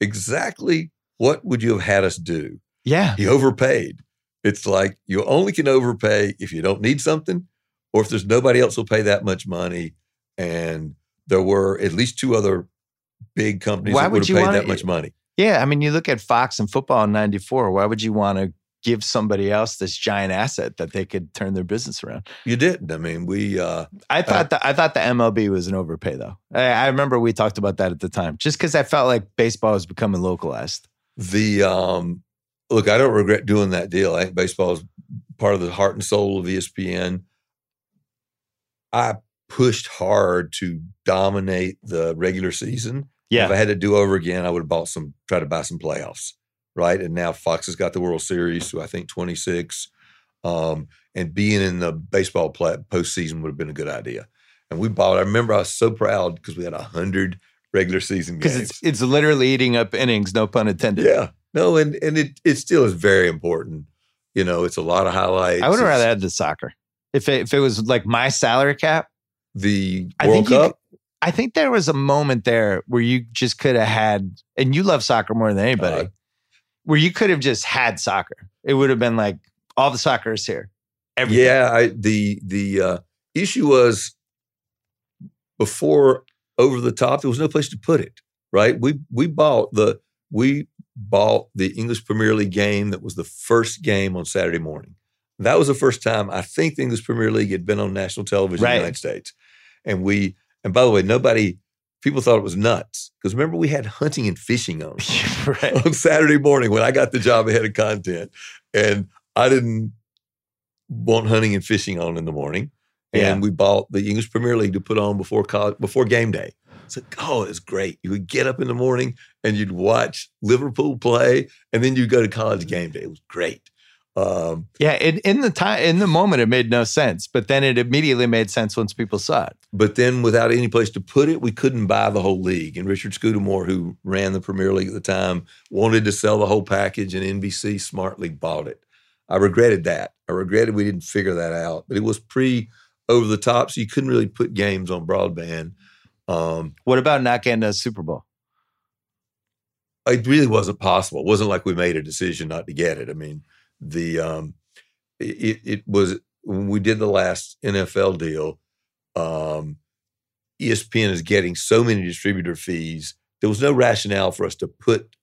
exactly what would you have had us do? yeah, You overpaid. It's like you only can overpay if you don't need something, or if there's nobody else will pay that much money. And there were at least two other big companies Why that would have paid wanna- that much money. yeah. I mean, you look at Fox and football in '94. Why would you want to give somebody else this giant asset that they could turn their business around? You didn't. I mean, we. uh I thought the, I thought the MLB was an overpay, though. I, I remember we talked about that at the time, just because I felt like baseball was becoming localized. The um, look, I don't regret doing that deal. I think baseball is part of the heart and soul of ESPN. I pushed hard to dominate the regular season. Yeah. If I had to do over again, I would have bought some, try to buy some playoffs, right? And now Fox has got the World Series, so I think 26. Um, and being in the baseball play, postseason would have been a good idea. And we bought. I remember I was so proud because we had hundred regular season games. because it's it's literally eating up innings, no pun intended. Yeah. No, and and it it still is very important. You know, it's a lot of highlights. I would have rather had the soccer. If it, if it was like my salary cap, the I World think you Cup. I think there was a moment there where you just could have had, and you love soccer more than anybody, Uh, where you could have just had soccer. It would have been like all the soccer is here. Everything. yeah, I, the the uh, issue was before over the top. There was no place to put it. Right. We we bought the we bought the English Premier League game that was the first game on Saturday morning. That was the first time I think the English Premier League had been on national television Right. in the United States. And we and by the way, nobody people thought it was nuts because remember we had hunting and fishing on. right. on Saturday morning when I got the job ahead of content. And I didn't want hunting and fishing on in the morning. And Yeah. we bought the English Premier League to put on before college, before game day. It's like, oh, it's great. You would get up in the morning and you'd watch Liverpool play, and then you'd go to college game day. It was great. Um, Yeah, in, in the time in the moment it made no sense, but then it immediately made sense once people saw it. but then without any place to put it, we couldn't buy the whole league. And Richard Scudamore, who ran the Premier League at the time, wanted to sell the whole package, and NBC smartly bought it. I regretted that. I regretted we didn't figure that out. But it was pre over the top, so you couldn't really put games on broadband. Um, What about not getting a Super Bowl? it really wasn't possible. It wasn't like we made a decision not to get it. I mean, the um, it, it was when we did the last NFL deal. Um, ESPN is getting so many distributor fees. There was no rationale for us to put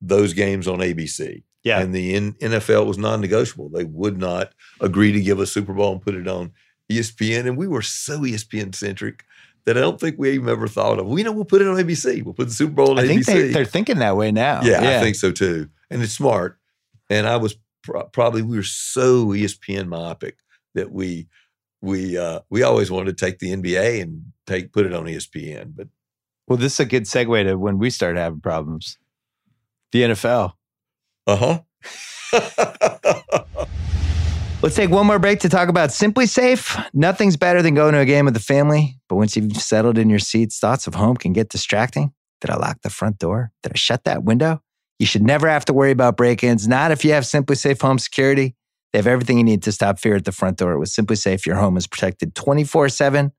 those games on ABC. Yeah. and the N- NFL was non-negotiable. They would not agree to give us Super Bowl and put it on ESPN. And we were so ESPN centric that I don't think we even ever thought of. We know we'll put it on ABC. We'll put the Super Bowl on I ABC. think they, they're thinking that way now. Yeah, I think so too. And it's smart. And I was pro- probably we were so ESPN myopic that we we uh we always wanted to take the NBA and take put it on ESPN. But Well, this is a good segue to when we started having problems. The NFL. uh-huh. Let's take one more break to talk about SimpliSafe. Nothing's better than going to a game with the family, but once you've settled in your seats, thoughts of home can get distracting. Did I lock the front door? Did I shut that window? You should never have to worry about break-ins, not if you have SimpliSafe Home Security. They have everything you need to stop fear at the front door. With SimpliSafe, your home is protected 24/7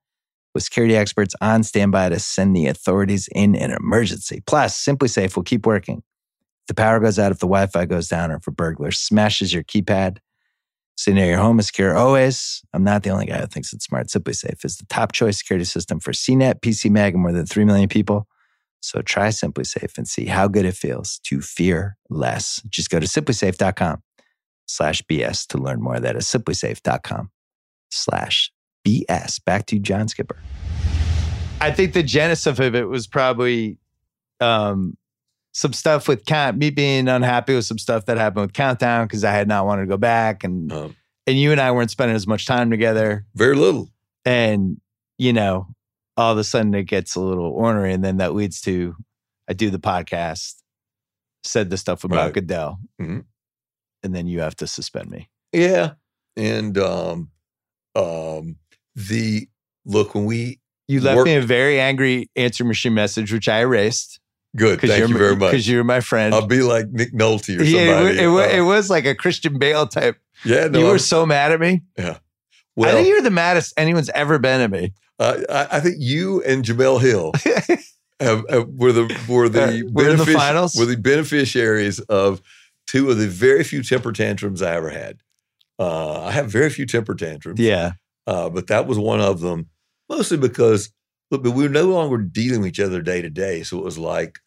with security experts on standby to send the authorities in an emergency. Plus, SimpliSafe will keep working. If the power goes out, if the Wi-Fi goes down, or if a burglar smashes your keypad, so know your home is secure always. I'm not the only guy who thinks it's smart. SimpliSafe is the top choice security system for CNET, PC Mag, and more than 3 million people. So try SimpliSafe and see how good it feels to fear less. Just go to simplisafe.com slash BS to learn more. That is simplisafe.com slash BS. Back to John Skipper. I think the genesis of it was probably um, some stuff with count, me being unhappy with some stuff that happened with Countdown because I had not wanted to go back, and Um, and you and I weren't spending as much time together, very little. and you know, all of a sudden it gets a little ornery, and then that leads to I do the podcast, said the stuff about Right. Goodell, Mhm. and then you have to suspend me. Yeah. And um um the look when we You left Work- me a very angry answer machine message, which I erased good, thank you're you very much. because you're my friend. I'll be like Nick Nolte or somebody. yeah, it, it, Uh, it was like a Christian Bale type. yeah, no, you were I'm- so mad at me. Yeah. I think you're the maddest anyone's ever been at me. Uh, I, I think you and Jemele Hill have, have, were the were the Uh, we're the finals? were the beneficiaries of two of the very few temper tantrums I ever had. Uh, I have very few temper tantrums, yeah. uh, but that was one of them. Mostly because look, but we were no longer dealing with each other day to day, so it was like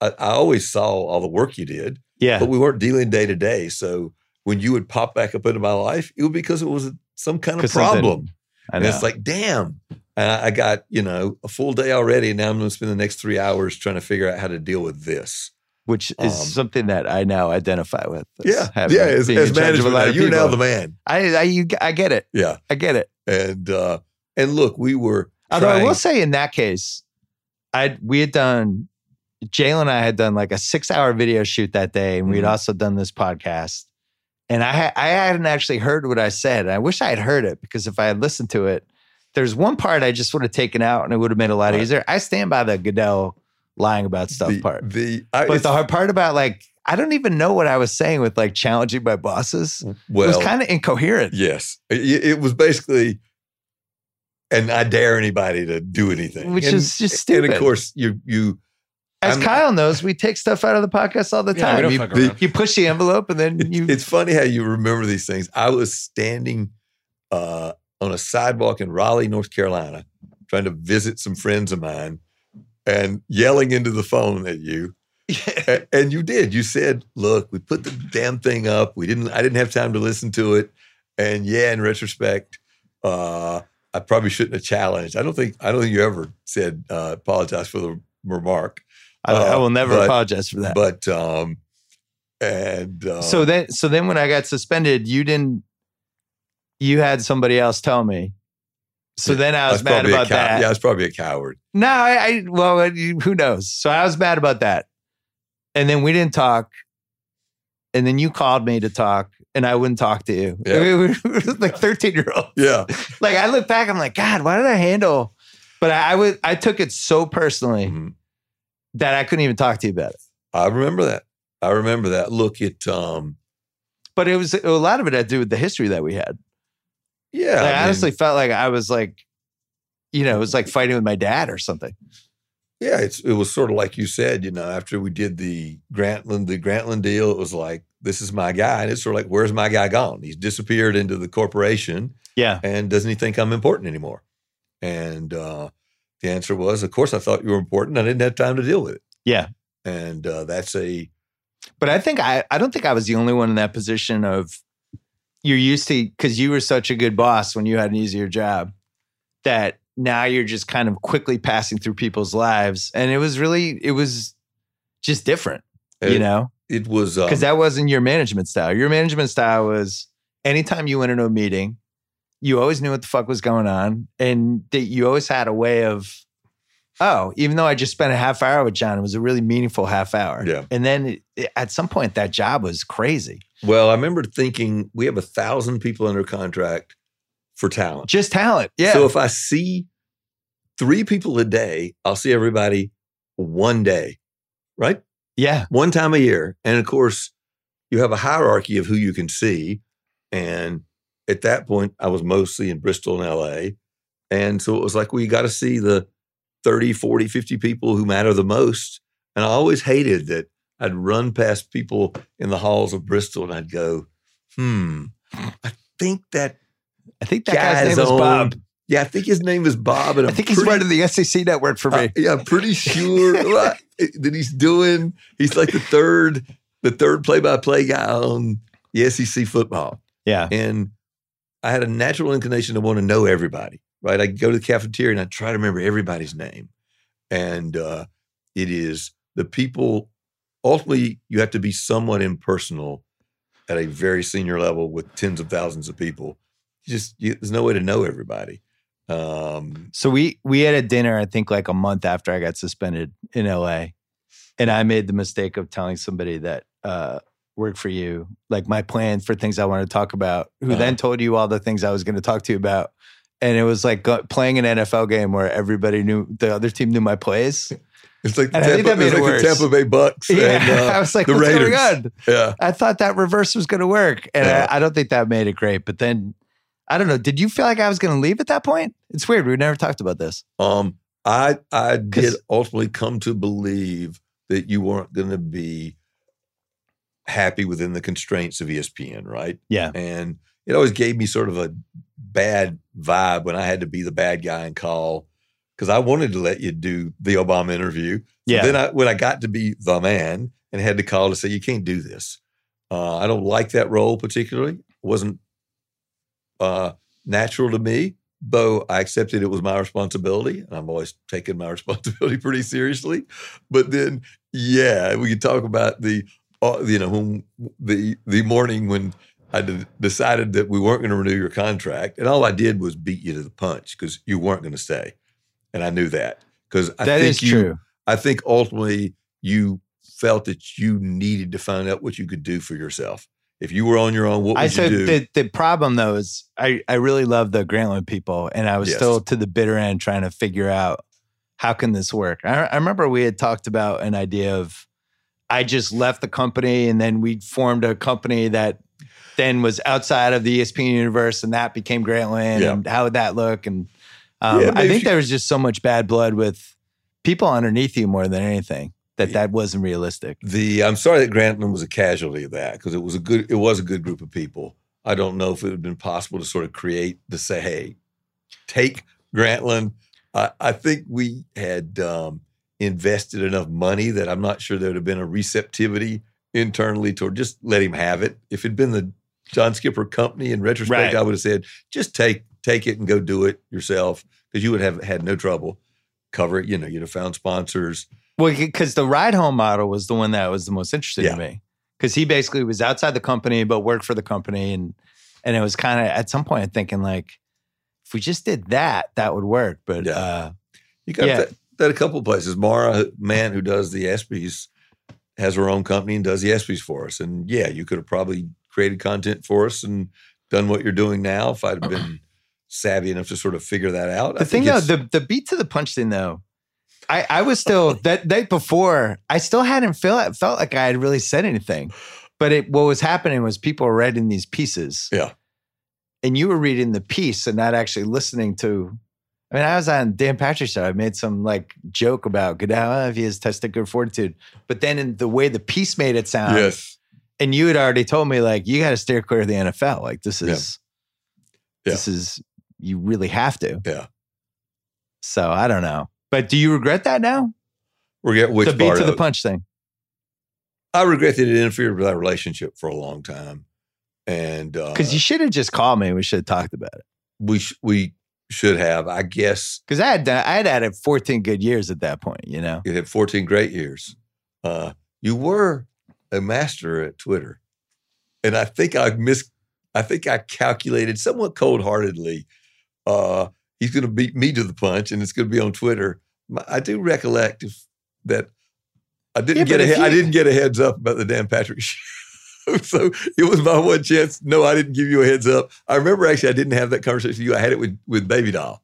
I, I always saw all the work you did, Yeah. but we weren't dealing day to day. So when you would pop back up into my life, it was because it was some kind of problem. And it's like, damn, and I, I got, you know, a full day already. And now I'm going to spend the next three hours trying to figure out how to deal with this. Which is um, something that I now identify with. Yeah. having- yeah. As, as management, now, you're now the man. I, I, you, I get it. Yeah. I get it. And, uh, and look, we were, Although I will say in that case, I we had done Jalen and I had done like a six hour video shoot that day, and we'd Mhm. also done this podcast. And I I hadn't actually heard what I said. I wish I had heard it because if I had listened to it, there's one part I just would have taken out and it would have made a lot Right. easier. I stand by the Goodell lying about stuff the, part. the, I, But the hard part about like I don't even know what I was saying with like challenging my bosses. Well, it was kind of incoherent. yes, it, it was basically, and I dare anybody to do anything, Which And- is just stupid. And of course, you, you, As I'm- Kyle knows, we take stuff out of the podcast all the Yeah, we time. don't you, fuck the- you push the envelope and then you it's funny how you remember these things. I was standing uh, on a sidewalk in Raleigh, North Carolina, trying to visit some friends of mine, and yelling into the phone at you. And you did. You said, "Look, we put the damn thing up. We didn't. I didn't have time to listen to it. And yeah, in retrospect, uh, I probably shouldn't have challenged. I don't think. I don't think you ever said uh, apologize for the remark. I, I Uh, will never but- apologize for that. But um, and uh, so then so then when I got suspended, you didn't you had somebody else tell me. So then I was mad probably a about cow- that. Yeah, I was probably a coward. No, I, I well, uh, who knows? So I was mad about that, and then we didn't talk, and then you called me to talk, and I wouldn't talk to you. Yeah. we were like 13 year olds. Yeah. Like I look back, I'm like, God, why did I handle? But I, I would, I took it so personally Mhm. that I couldn't even talk to you about it. I remember that. I remember that. Look at um But it was a lot of it had to do with the history that we had. Yeah. Like, I mean, honestly felt like I was like, you know, it was like fighting with my dad or something. yeah, it's it was sort of like you said, you know, after we did the Grantland, the Grantland deal, it was like, this is my guy. And it's sort of like, where's my guy gone? He's disappeared into the corporation Yeah. and doesn't he think I'm important anymore? And uh the answer was, of course I thought you were important. I didn't have time to deal with it. Yeah. And uh that's a But I think I, I don't think I was the only one in that position of you're used to because you were such a good boss when you had an easier job that now you're just kind of quickly passing through people's lives. And it was really, it was just different, you know, it was um, because that wasn't your management style. Your management style was anytime you went into a meeting, you always knew what the fuck was going on. And that you always had a way of, oh, even though I just spent a half hour with John, it was a really meaningful half hour. Yeah. And then it, it- at some point, that job was crazy. Well, I remember thinking we have a thousand people under contract for talent. Just talent. Yeah. So if I see three people a day, I'll see everybody one day, right? yeah. One time a year. And of course, you have a hierarchy of who you can see. And at that point, I was mostly in Bristol and LA. And so it was like, well, you got to see the 30, 40, 50 people who matter the most. And I always hated that I'd run past people in the halls of Bristol and I'd go, hmm, I think that I think that guy's name is Bob. Yeah, I think his name is Bob. And I I'm think he's pretty- running the SEC network for me. yeah, I'm pretty sure that he's doing. He's like the third, the third play-by-play guy on the SEC football, yeah. and I had a natural inclination to want to know everybody. Right, I go to the cafeteria and I try to remember everybody's name, and uh, it is the people. Ultimately, you have to be somewhat impersonal at a very senior level with tens of thousands of people. You just you, there's no way to know everybody. Um, So we we had a dinner, I think like a month after I got suspended in LA. And I made the mistake of telling somebody that uh worked for you, like my plan for things I wanted to talk about, who Uh-huh. then told you all the things I was going to talk to you about. And it was like playing an NFL game where everybody knew the other team knew my plays. It's like the, Tampa, it's it like the. Tampa Bay Bucks. Yeah, and, uh, I was like, the what's Raiders. going on? yeah. I thought that reverse was going to work, and Yeah. I, I don't think that made it great. But then, I don't know. Did you feel like I was going to leave at that point? It's weird. We never talked about this. Um, I I did ultimately come to believe that you weren't going to be happy within the constraints of ESPN, right? Yeah. And it always gave me sort of a bad vibe when I had to be the bad guy and call because I wanted to let you do the Obama interview. Yeah. Then I, when I got to be the man and had to call to say you can't do this, uh, I don't like that role particularly. It wasn't uh, natural to me, though I accepted it was my responsibility, and I've always taken my responsibility pretty seriously. But then, yeah, we could talk about the uh, you know when the the morning when I decided that we weren't going to renew your contract, and all I did was beat you to the punch because you weren't going to stay, and I knew that because I That think is you, true. I think ultimately you felt that you needed to find out what you could do for yourself. If you were on your own, what would I you said do? the the problem though is I I really love the Grantland people, and I was Yes. still to the bitter end trying to figure out how can this work. I, I remember we had talked about an idea of I just left the company, and then we formed a company that then was outside of the ESPN universe, and that became Grantland. And how would that look? And um, Yeah, I think there was just so much bad blood with people underneath you more than anything that that wasn't realistic. the I'm sorry that Grantland was a casualty of that because it was a good it was a good group of people. I don't know if it would have been possible to sort of create to say, hey, take Grantland. I, I think we had um, invested enough money that I'm not sure there would have been a receptivity internally toward just let him have it. If it'd been the John Skipper company in retrospect, Right. I would have said, just take take it and go do it yourself because you would have had no trouble cover it. You know, you'd have found sponsors. Well, because the Rydholm model was the one that was the most interesting Yeah. to me. Because he basically was outside the company but worked for the company, and and it was kind of at some point I'm thinking like, if we just did that, that would work. But Yeah. uh, You got Yeah. that, that a couple of places. Maura Mandt who does the ESPYS, has her own company and does the ESPYS for us. And yeah, you could have probably created content for us and done what you're doing now, if I'd been savvy enough to sort of figure that out. The thing though, the the beat to the punch thing though, I I was still that night before. I still hadn't felt felt like I had really said anything, but it what was happening was people were reading these pieces. Yeah, and you were reading the piece and not actually listening to. I mean, I was on Dan Patrick's show. I made some like joke about Goodell oh, if he has testicular fortitude, but then in the way the piece made it sound, yes. And you had already told me like you got to steer clear of the NFL. Like this is, yeah. this is you really have to. Yeah. So I don't know, but do you regret that now? Regret which the beat part to the punch thing. I regret that it interfered with our relationship for a long time, and uh, Because you should have just called me. We should have talked about it. we sh- we should have, I guess, Because I had done, I had had 14 good years at that point. You know. you had 14 great years. Uh, you were a master at Twitter, and I think I mis I think I calculated somewhat cold heartedly. Uh, he's going to beat me to the punch, and it's going to be on Twitter. I do recollect if, that I didn't Yeah, get a he- I didn't get a heads up about the Dan Patrick show. so it was my one chance. No, I didn't give you a heads up. I remember actually I didn't have that conversation with you. I had it with with Baby Doll,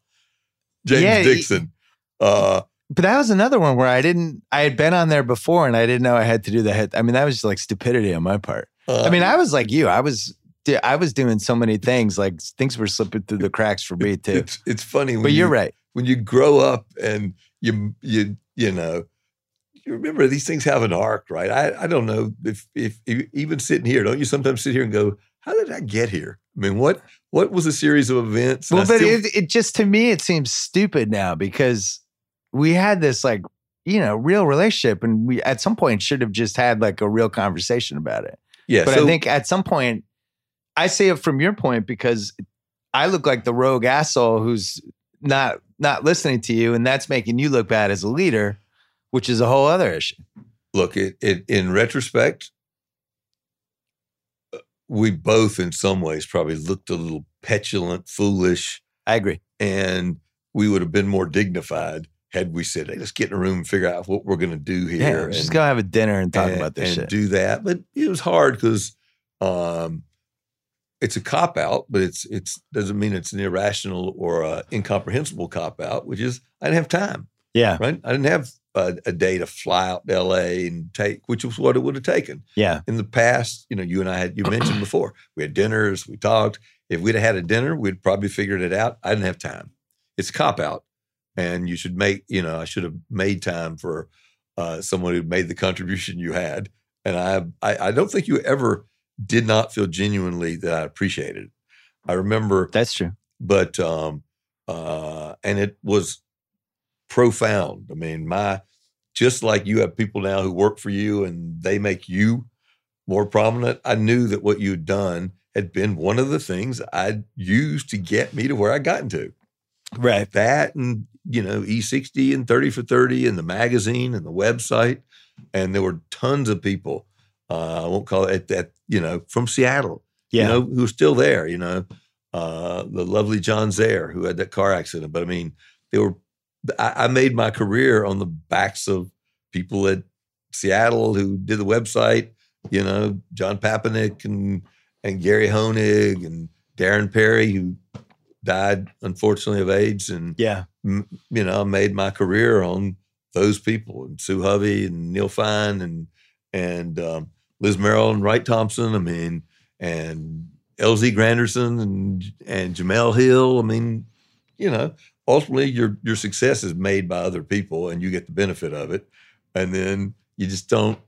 James Yeah, Dixon. Uh, But that was another one where I didn't. I had been on there before, and I didn't know I had to do the head. I mean, that was just like stupidity on my part. uh, I mean, I was like you. I was. I was doing so many things. Like things were slipping through the cracks for me too. It's it's funny, when But you're you, right. When you grow up and you you you know, you remember these things have an arc, right? I I don't know if if, if even sitting here, don't you sometimes sit here and go, how did I get here? I mean, what what was a series of events? Well, but still- it, it just to me it seems stupid now because we had this like you know real relationship, and we at some point should have just had like a real conversation about it. yeah, But so, I think at some point, I say it from your point because I look like the rogue asshole who's not not listening to you, and that's making you look bad as a leader, which is a whole other issue. look, it, it in retrospect, uh, we both in some ways probably looked a little petulant, foolish, I agree. and we would have been more dignified had we said, "Hey, let's get in a room and figure out what we're going to do here." just and- gonna have a dinner and talk and, about this and shit. do that. But it was hard because um, it's a cop out, but it's it's doesn't mean it's an irrational or incomprehensible cop out. Which is I didn't have time, yeah, right? I didn't have a, a day to fly out to L.A. and take, which was what it would have taken yeah, in the past. You know, you and I had you mentioned before we had dinners, we talked. If we'd have had a dinner, we'd probably figured it out. I didn't have time. It's a cop out, and you should make. You know, I should have made time for uh, someone who made the contribution you had. And I, I, I don't think you ever did not feel genuinely that I appreciated it. I remember, that's true. but um, uh, and it was profound. I mean, my just like you have people now who work for you and they make you more prominent. I knew that what you'd done had been one of the things I'd used to get me to where I gotten to Right. that and you know E60 and 30 for 30 and the magazine and the website and there were tons of people uh, I won't call it that you know from Seattle Yeah. you know who were still there you know uh, the lovely John Zaire who had that car accident but I mean they were I, I made my career on the backs of people at Seattle who did the website you know John Papanek and and Gary Hoenig and Darren Perry who died unfortunately of AIDS and yeah. m- you know, I made my career on those people and Sue Hovey and Neil Fine and and um, Liz Merrill and Wright Thompson. I mean, and LZ Granderson and and Jemele Hill. I mean, you know, ultimately your your success is made by other people and you get the benefit of it. And then you just don't,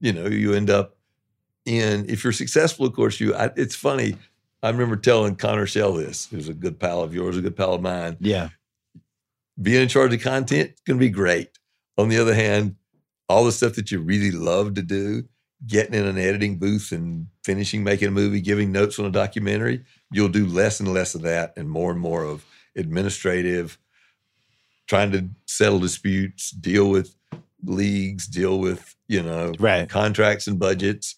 you know, you end up in if you're successful, of course, you I, it's funny. I remember telling Connor Schell this, who's a good pal of yours, a good pal of mine Yeah. being in charge of content is going to be great. On the other hand, all the stuff that you really love to do, getting in an editing booth and finishing making a movie, giving notes on a documentary, you'll do less and less of that and more and more of administrative, trying to settle disputes, deal with leagues, deal with, you know, Right. contracts and budgets.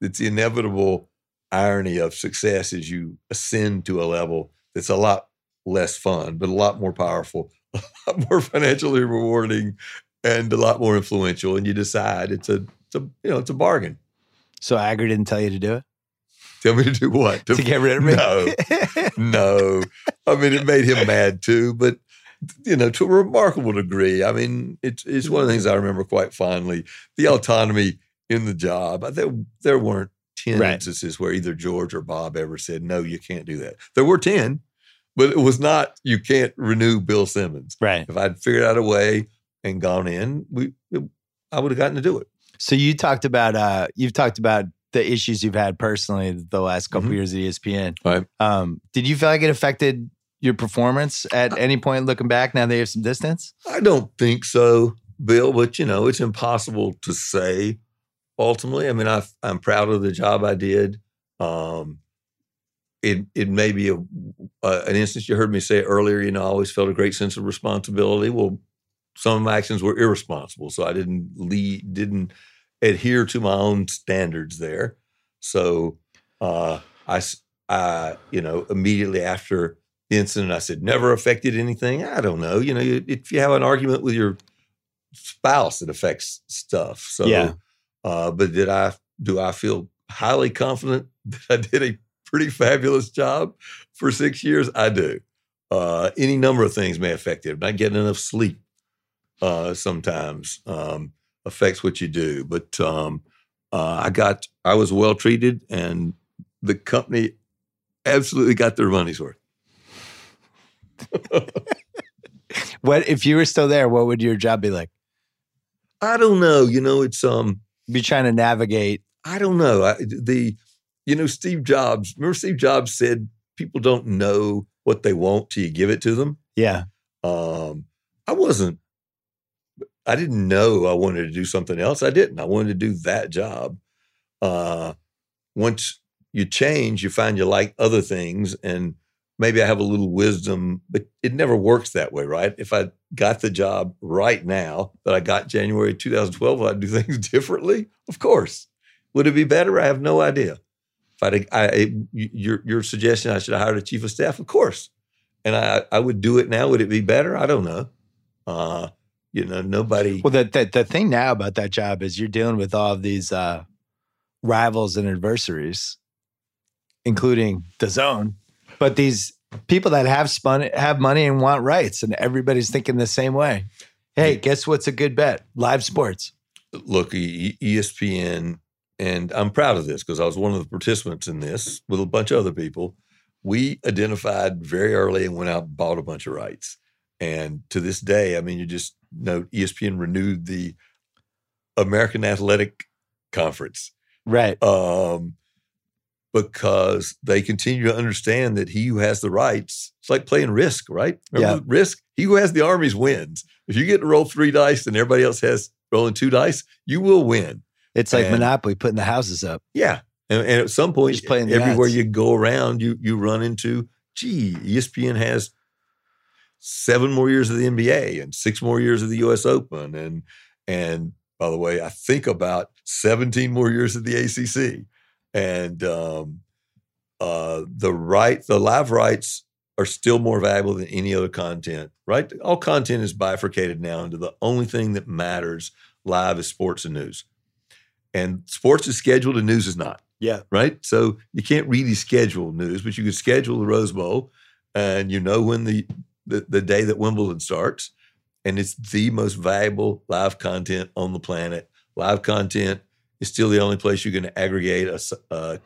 It's the inevitable irony of success as you ascend to a level that's a lot less fun, but a lot more powerful, a lot more financially rewarding, and a lot more influential. And you decide it's a, it's a you know, it's a bargain. So Iger didn't tell you to do it. Tell me to do what? To, get rid of me? No, no. I mean, it made him mad too, but you know, to a remarkable degree. I mean, it's it's one of the things I remember quite fondly. The autonomy in the job. There there weren't ten right. instances where either George or Bob ever said, "No, you can't do that." There were ten, but it was not. You can't renew Bill Simmons. Right. If I'd figured out a way and gone in, we I would have gotten to do it. So you talked about uh, you've talked about the issues you've had personally the last couple mm-hmm. years at ESPN. Right. Um, did you feel like it affected your performance at any point looking back now that you have some distance? I don't think so, Bill, but you know, it's impossible to say ultimately. I mean, I, am proud of the job I did. Um, it it may be a, a, an instance you heard me say earlier. You know, I always felt a great sense of responsibility. Well, some of my actions were irresponsible, so I didn't lead, didn't adhere to my own standards there. So uh, I, I, you know, immediately after the incident, I said, never affected anything. I don't know. You know, if you have an argument with your spouse, it affects stuff. So, yeah. Uh, but did I, do I feel highly confident that I did a pretty fabulous job for six years? I do. Uh, any number of things may affect it. Not getting enough sleep uh, sometimes. Um, affects what you do. But um, uh, I got, I was well treated, and the company absolutely got their money's worth. what if you were still there? What would your job be like? I don't know. You know, it's um, be trying to navigate. I don't know. I, the, you know, Steve Jobs. Remember, Steve Jobs said people don't know what they want till you give it to them. Yeah. Um, I wasn't I didn't know I wanted to do something else. I didn't. I wanted to do that job. Uh, once you change, you find you like other things, and maybe I have a little wisdom, but it never works that way, right? If I got the job right now that I got January 2012, I'd do things differently. Of course. Would it be better? I have no idea. If I'd, I, your your suggestion, I should have hired a chief of staff. Of course, and I I would do it now. Would it be better? I don't know. Uh, you know, nobody. Well, the, the, the thing now about that job is you're dealing with all of these uh, rivals and adversaries, including DAZN but these people that have spun have money and want rights, and everybody's thinking the same way. Hey, guess what's a good bet? Live sports. Look, ESPN, and I'm proud of this because I was one of the participants in this with a bunch of other people. We identified very early and went out and bought a bunch of rights. And to this day, I mean, you just note ESPN renewed the American Athletic Conference. Right. Um, because they continue to understand that he who has the rights, it's like playing risk, right? Remember yeah. risk? He who has the armies wins. If you get to roll three dice and everybody else has rolling two dice, you will win. It's like and, Monopoly putting the houses up. Yeah. And, and at some point, everywhere you go around, you you run into, gee, ESPN has seven more years of the NBA and six more years of the U.S. Open, and and by the way, I think about seventeen more years of the ACC, and um, uh, the right, the live rights are still more valuable than any other content. Right, all content is bifurcated now into the only thing that matters live is sports and news, and sports is scheduled and news is not. Yeah. Right. So you can't really schedule news, but you can schedule the Rose Bowl, and you know when the the, the day that Wimbledon starts. And it's the most valuable live content on the planet. Live content is still the only place you can aggregate a, uh,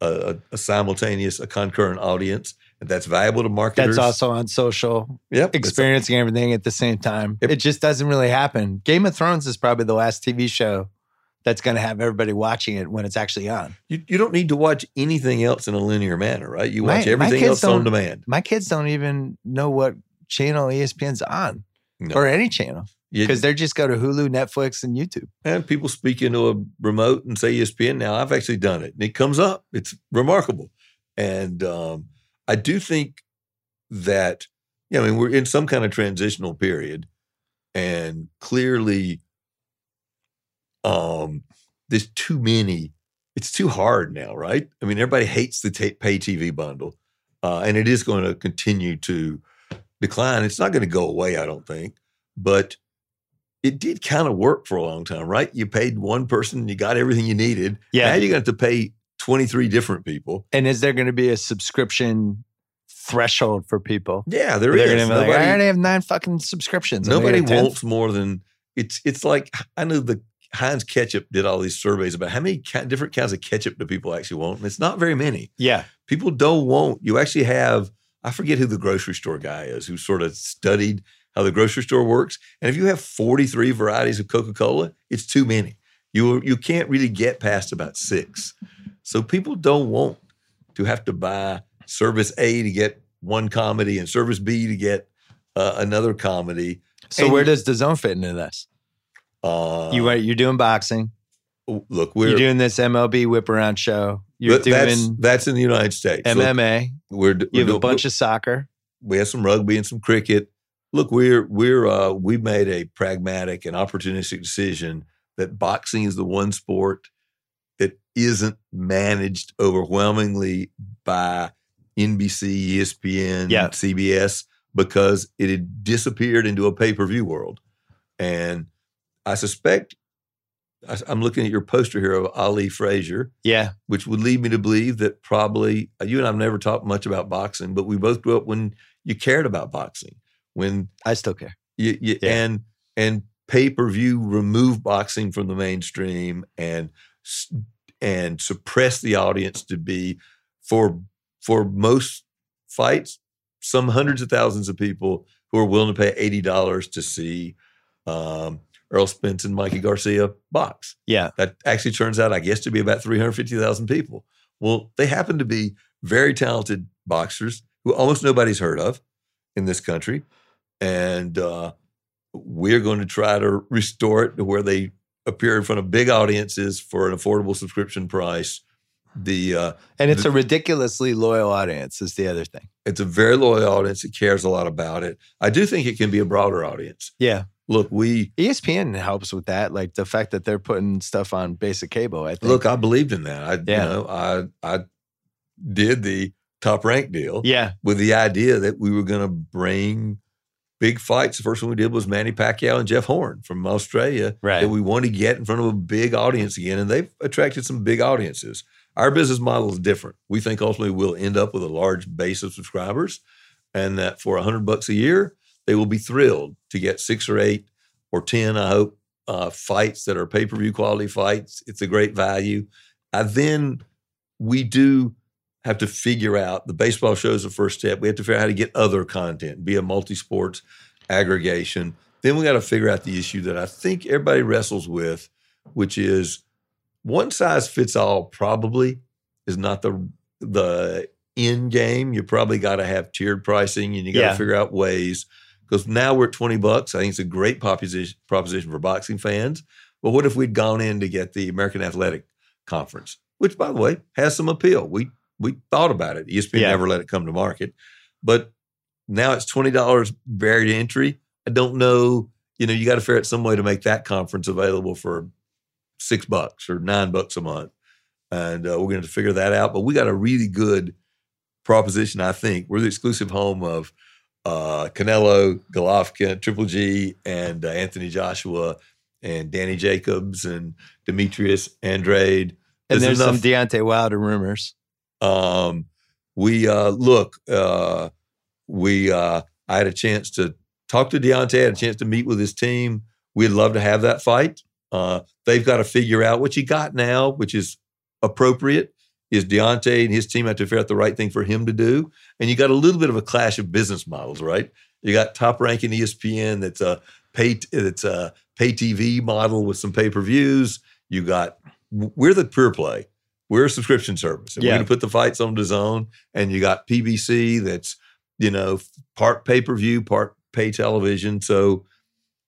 a, a, a simultaneous, a concurrent audience. And that's valuable to marketers. That's also on social. Yep. Experiencing everything at the same time. Yep. It just doesn't really happen. Game of Thrones is probably the last TV show that's going to have everybody watching it when it's actually on. You, you don't need to watch anything else in a linear manner, right? You watch my, everything my else on demand. My kids don't even know what channel ESPN's on no. or any channel because they just go to Hulu, Netflix, and YouTube. And people speak into a remote and say ESPN now. I've actually done it and it comes up. It's remarkable. And um, I do think that, you know, I mean, we're in some kind of transitional period and clearly um, there's too many. It's too hard now, right? I mean, everybody hates the t- pay TV bundle, uh, and it is going to continue to decline. It's not going to go away, I don't think, but it did kind of work for a long time, right? You paid one person, you got everything you needed. Yeah. Now you're going to have to pay 23 different people. And is there going to be a subscription threshold for people? Yeah, there They're is. be like, I already have nine fucking subscriptions. I'm Nobody gonna get a tenth." wants more than it's. It's like I know the Heinz ketchup did all these surveys about how many ki- different kinds of ketchup do people actually want, and it's not very many. Yeah. People don't want. You actually have. I forget who the grocery store guy is who sort of studied how the grocery store works, and if you have forty three varieties of Coca Cola, it's too many. You you can't really get past about six. So people don't want to have to buy service A to get one comedy and service B to get uh, another comedy. So And- where does DAZN fit into this? Uh, you are you're doing boxing. look, we're You're doing this MLB whip around show. You're that's doing that's in the United States. Look, MMA. we're, d- we're have a bunch of soccer. we have some rugby and some cricket. Look, we're we're uh, we made a pragmatic and opportunistic decision that boxing is the one sport that isn't managed overwhelmingly by NBC, ESPN, Yeah. CBS because it had disappeared into a pay per view world, and I suspect I- I'm looking at your poster here of Ali Frazier Yeah. which would lead me to believe that probably uh, you and I've never talked much about boxing, but we both grew up when you cared about boxing, when I still care. you, you Yeah. and and pay per view removed boxing from the mainstream and and suppress the audience to be for for most fights some hundreds of thousands of people who are willing to pay eighty dollars to see um, Errol Spence and Mikey Garcia box. Yeah. That actually turns out, I guess, to be about 350,000 people. Well, they happen to be very talented boxers who almost nobody's heard of in this country. And uh, we're going to try to restore it to where they appear in front of big audiences for an affordable subscription price. The uh, And it's a ridiculously loyal audience, is the other thing. it's a very loyal audience that cares a lot about it. I do think it can be a broader audience. Yeah. Look, we ESPN helps with that. Like the fact that they're putting stuff on basic cable. I think. look. I believed in that. I, Yeah. you know, I I did the top rank deal. yeah. with the idea that we were going to bring big fights. The first one we did was Manny Pacquiao and Jeff Horn from Australia. Right. That we want to get in front of a big audience again, and they've attracted some big audiences. Our business model is different. We think ultimately we'll end up with a large base of subscribers, and that for a hundred bucks a year, they will be thrilled to get six or eight or ten. I hope uh, fights that are pay per view quality fights. It's a great value. I then we do have to figure out the baseball show is the first step. We have to figure out how to get other content, be a multi sports aggregation. Then we got to figure out the issue that I think everybody wrestles with, which is one size fits all. Probably is not the the end game. You probably got to have tiered pricing, and you got to Yeah. figure out ways. Because now we're at twenty bucks. I think it's a great proposition proposition for boxing fans. But what if we'd gone in to get the American Athletic Conference, which, by the way, has some appeal? We we thought about it. ESPN Yeah. never let it come to market, but now it's twenty dollars barrier entry. I don't know. You know, you got to figure out some way to make that conference available for six bucks or nine bucks a month, and uh, we're going to figure that out. But we got a really good proposition. I think we're the exclusive home of uh, Canelo, Golovkin, Triple G, and uh, Anthony Joshua, and Danny Jacobs, and Demetrius Andrade. And There's there's some Deontay Wilder rumors. um, we uh, look, uh, we uh, I had a chance to talk to Deontay, had a chance to meet with his team. We'd love to have that fight. Uh, they've got to figure out what you got now, which is appropriate. Is Deontay and his team have to figure out the right thing for him to do? And you got a little bit of a clash of business models, right? You got top ranking ESPN that's a pay it's a pay TV model with some pay per views. You got we're the pure play. We're a subscription service. And Yeah. we're going to put the fights on DAZN. And you got PBC that's, you know, part pay per view, part pay television. So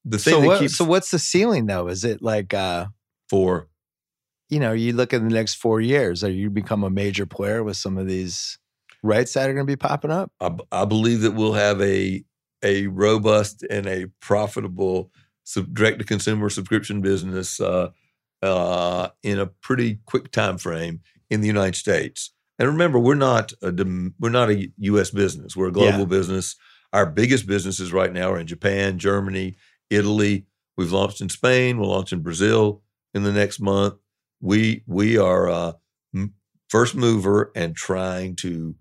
the thing So that what? keeps So what's the ceiling though? Is it like uh, for you know, you look at the next four years, are you become a major player with some of these rights that are going to be popping up? I believe that we'll have a a robust and a profitable sub, direct to consumer subscription business uh, uh, in a pretty quick time frame in the United States. And remember, we're not a we're not a U.S. business. We're a global Yeah. business. Our biggest businesses right now are in Japan, Germany, Italy. We've launched in Spain. We'll launch in Brazil in the next month. We we are uh, first mover and trying to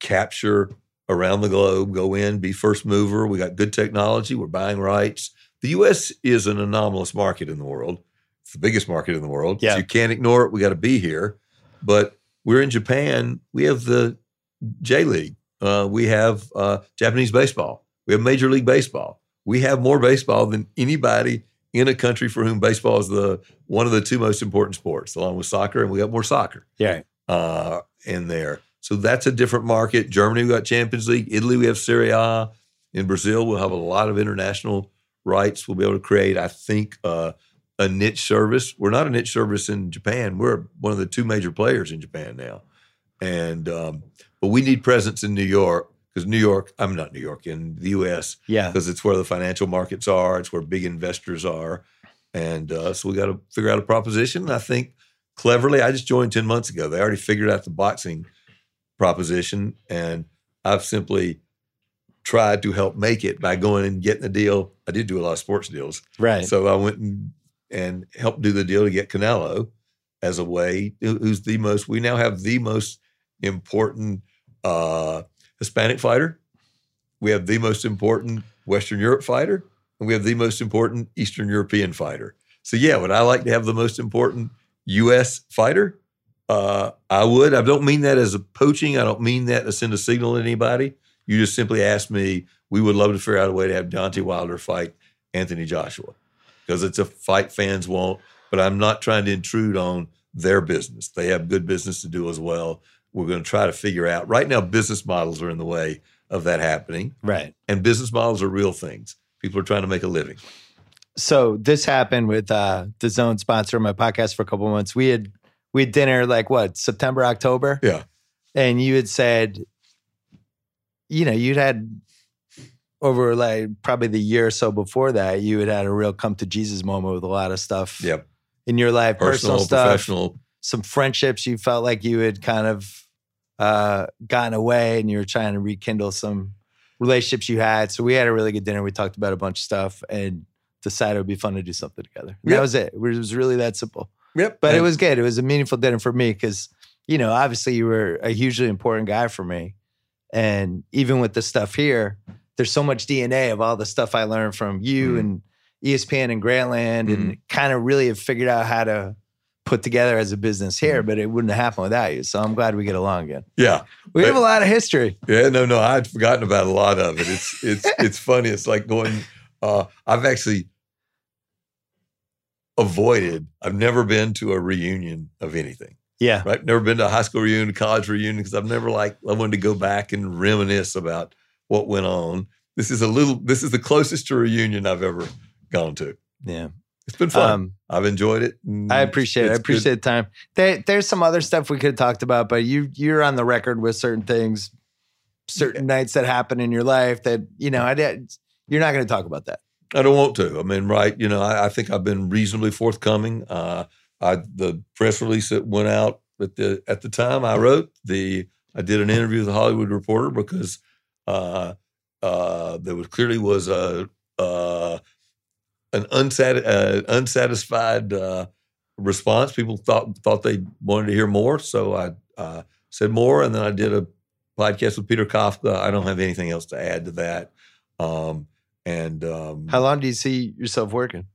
capture around the globe, go in, be first mover. We got good technology. We're buying rights. The U.S. is an anomalous market in the world. It's the biggest market in the world. Yeah. So you can't ignore it. We got to be here. But we're in Japan. We have the J League. Uh, we have uh, Japanese baseball. We have Major League Baseball. We have more baseball than anybody in a country for whom baseball is the one of the two most important sports, along with soccer, and we got more soccer Yeah. uh, in there. So that's a different market. Germany, we got Champions League. Italy, we have Serie A. In Brazil, we'll have a lot of international rights. We'll be able to create, I think, uh, a niche service. We're not a niche service in Japan. We're one of the two major players in Japan now, and um, but we need presence in New York because New York. I'm not New York in the U.S. Yeah. because it's where the financial markets are. It's where big investors are, and uh, so we got to figure out a proposition. And I think cleverly, I just joined ten months ago. They already figured out the boxing proposition, and I've simply tried to help make it by going and getting a deal. I did do a lot of sports deals, Right. so I went and, and helped do the deal to get Canelo as a way, who's the most, we now have the most important uh, Hispanic fighter. We have the most important Western Europe fighter, and we have the most important Eastern European fighter. So, yeah, would I like to have the most important U.S. fighter? Uh, I would. I don't mean that as a poaching. I don't mean that to send a signal to anybody. You just simply asked me, we would love to figure out a way to have Deontay Wilder fight Anthony Joshua because it's a fight fans want, but I'm not trying to intrude on their business. They have good business to do as well. We're going to try to figure out. Right now, business models are in the way of that happening, Right. and business models are real things. People are trying to make a living. So this happened with uh DAZN sponsor of my podcast for a couple months. We had we had dinner like what, September, October? Yeah. And you had said, you know, you'd had over like probably the year or so before that, you had had a real come to Jesus moment with a lot of stuff Yep. in your life, personal, Personal, stuff, professional. some friendships you felt like you had kind of uh, gotten away and you were trying to rekindle some relationships you had. So we had a really good dinner. We talked about a bunch of stuff and decided it would be fun to do something together. And That was it. It was really that simple. Yep. But it was good. It was a meaningful dinner for me because, you know, obviously you were a hugely important guy for me. And even with the stuff here, there's so much DNA of all the stuff I learned from you Mhm. and ESPN and Grantland and kind of really have figured out how to put together as a business here, but it wouldn't have happened without you. So I'm glad we get along again. yeah. We have a lot of history. Yeah, no, no, I'd forgotten about a lot of it. It's it's it's funny. It's like going. Uh, I've actually avoided. I've never been to a reunion of anything. Yeah. Right, never been to a high school reunion, college reunion because I've never like I wanted to go back and reminisce about what went on. This is a little. This is the closest to a reunion I've ever gone to. Yeah. It's been fun. Um, I've enjoyed it. I appreciate it. I it's good. appreciate the time. There, there's some other stuff we could have talked about, but you you're on the record with certain things, certain nights that happen in your life that you know. I did. You're not going to talk about that. I don't want to. I mean, right? You know, I, I think I've been reasonably forthcoming. Uh, I the press release that went out at the at the time I wrote the I did an interview with the Hollywood Reporter because uh, uh, there was clearly was a uh, an unsat, uh, unsatisfied uh, response. People thought thought they wanted to hear more, so I uh, said more, and then I did a podcast with Peter Kafka. I don't have anything else to add to that. Um, and um, How long do you see yourself working?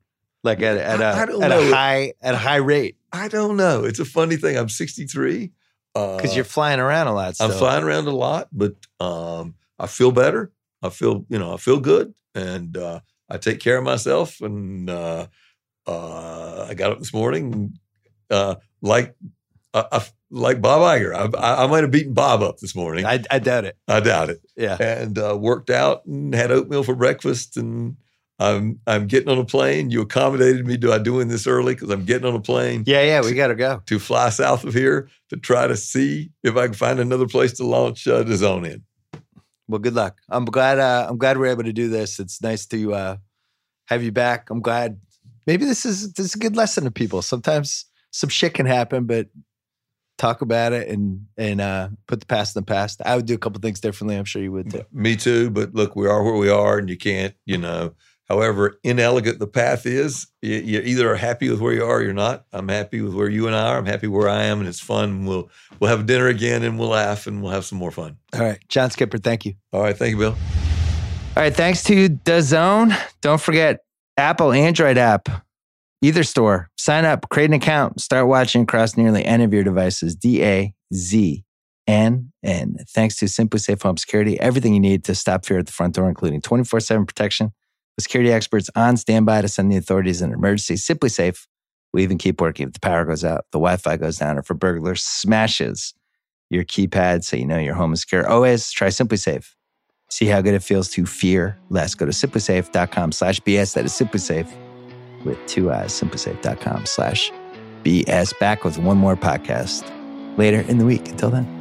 Like at, at a I- I don't at know. a high at a high rate I don't know. It's a funny thing. I'm 63. because Uh, you're flying around a lot. I'm flying around a lot, but um, I feel better. I feel, you know, I feel good, and uh, I take care of myself. And uh, uh, I got up this morning, uh, like, I, I, like Bob Iger. I, I, might have beaten Bob up this morning. I, I, I doubt it. I doubt it. Yeah. And uh, worked out and had oatmeal for breakfast, and I'm I'm getting on a plane. You accommodated me Do I doing this early because I'm getting on a plane Yeah, yeah. We got to go. to fly south of here to try to see if I can find another place to launch uh, DAZN in. Well, good luck. I'm glad. Uh, I'm glad we're able to do this. It's nice to uh, have you back. I'm glad. Maybe this is this is a good lesson to people. Sometimes some shit can happen, but talk about it and and uh, put the past in the past. I would do a couple things differently. I'm sure you would too. Me too, but look, we are where we are, and you can't, you know, however inelegant the path is, you, you, either are happy with where you are or you're not. I'm happy with where you and I are. I'm happy where I am, and it's fun. We'll we'll have dinner again, and we'll laugh, and we'll have some more fun. All right, John Skipper, thank you. All right, thank you, Bill. All right, thanks to DAZN. Don't forget Apple Android app, either store. Sign up, create an account, start watching across nearly any of your devices. D A Z N. And thanks to SimpliSafe Home Security, everything you need to stop fear at the front door, including 24 7 protection with security experts on standby to send the authorities in an emergency. SimpliSafe will even keep working if the power goes out, the Wi Fi goes down, or if a burglar smashes your keypad so you know your home is secure. Always try SimpliSafe. See how good it feels to fear less. Go to simplisafe.com slash BS. That is SimpliSafe with two eyes. Simplisafe.com slash BS. Back with one more podcast later in the week. Until then.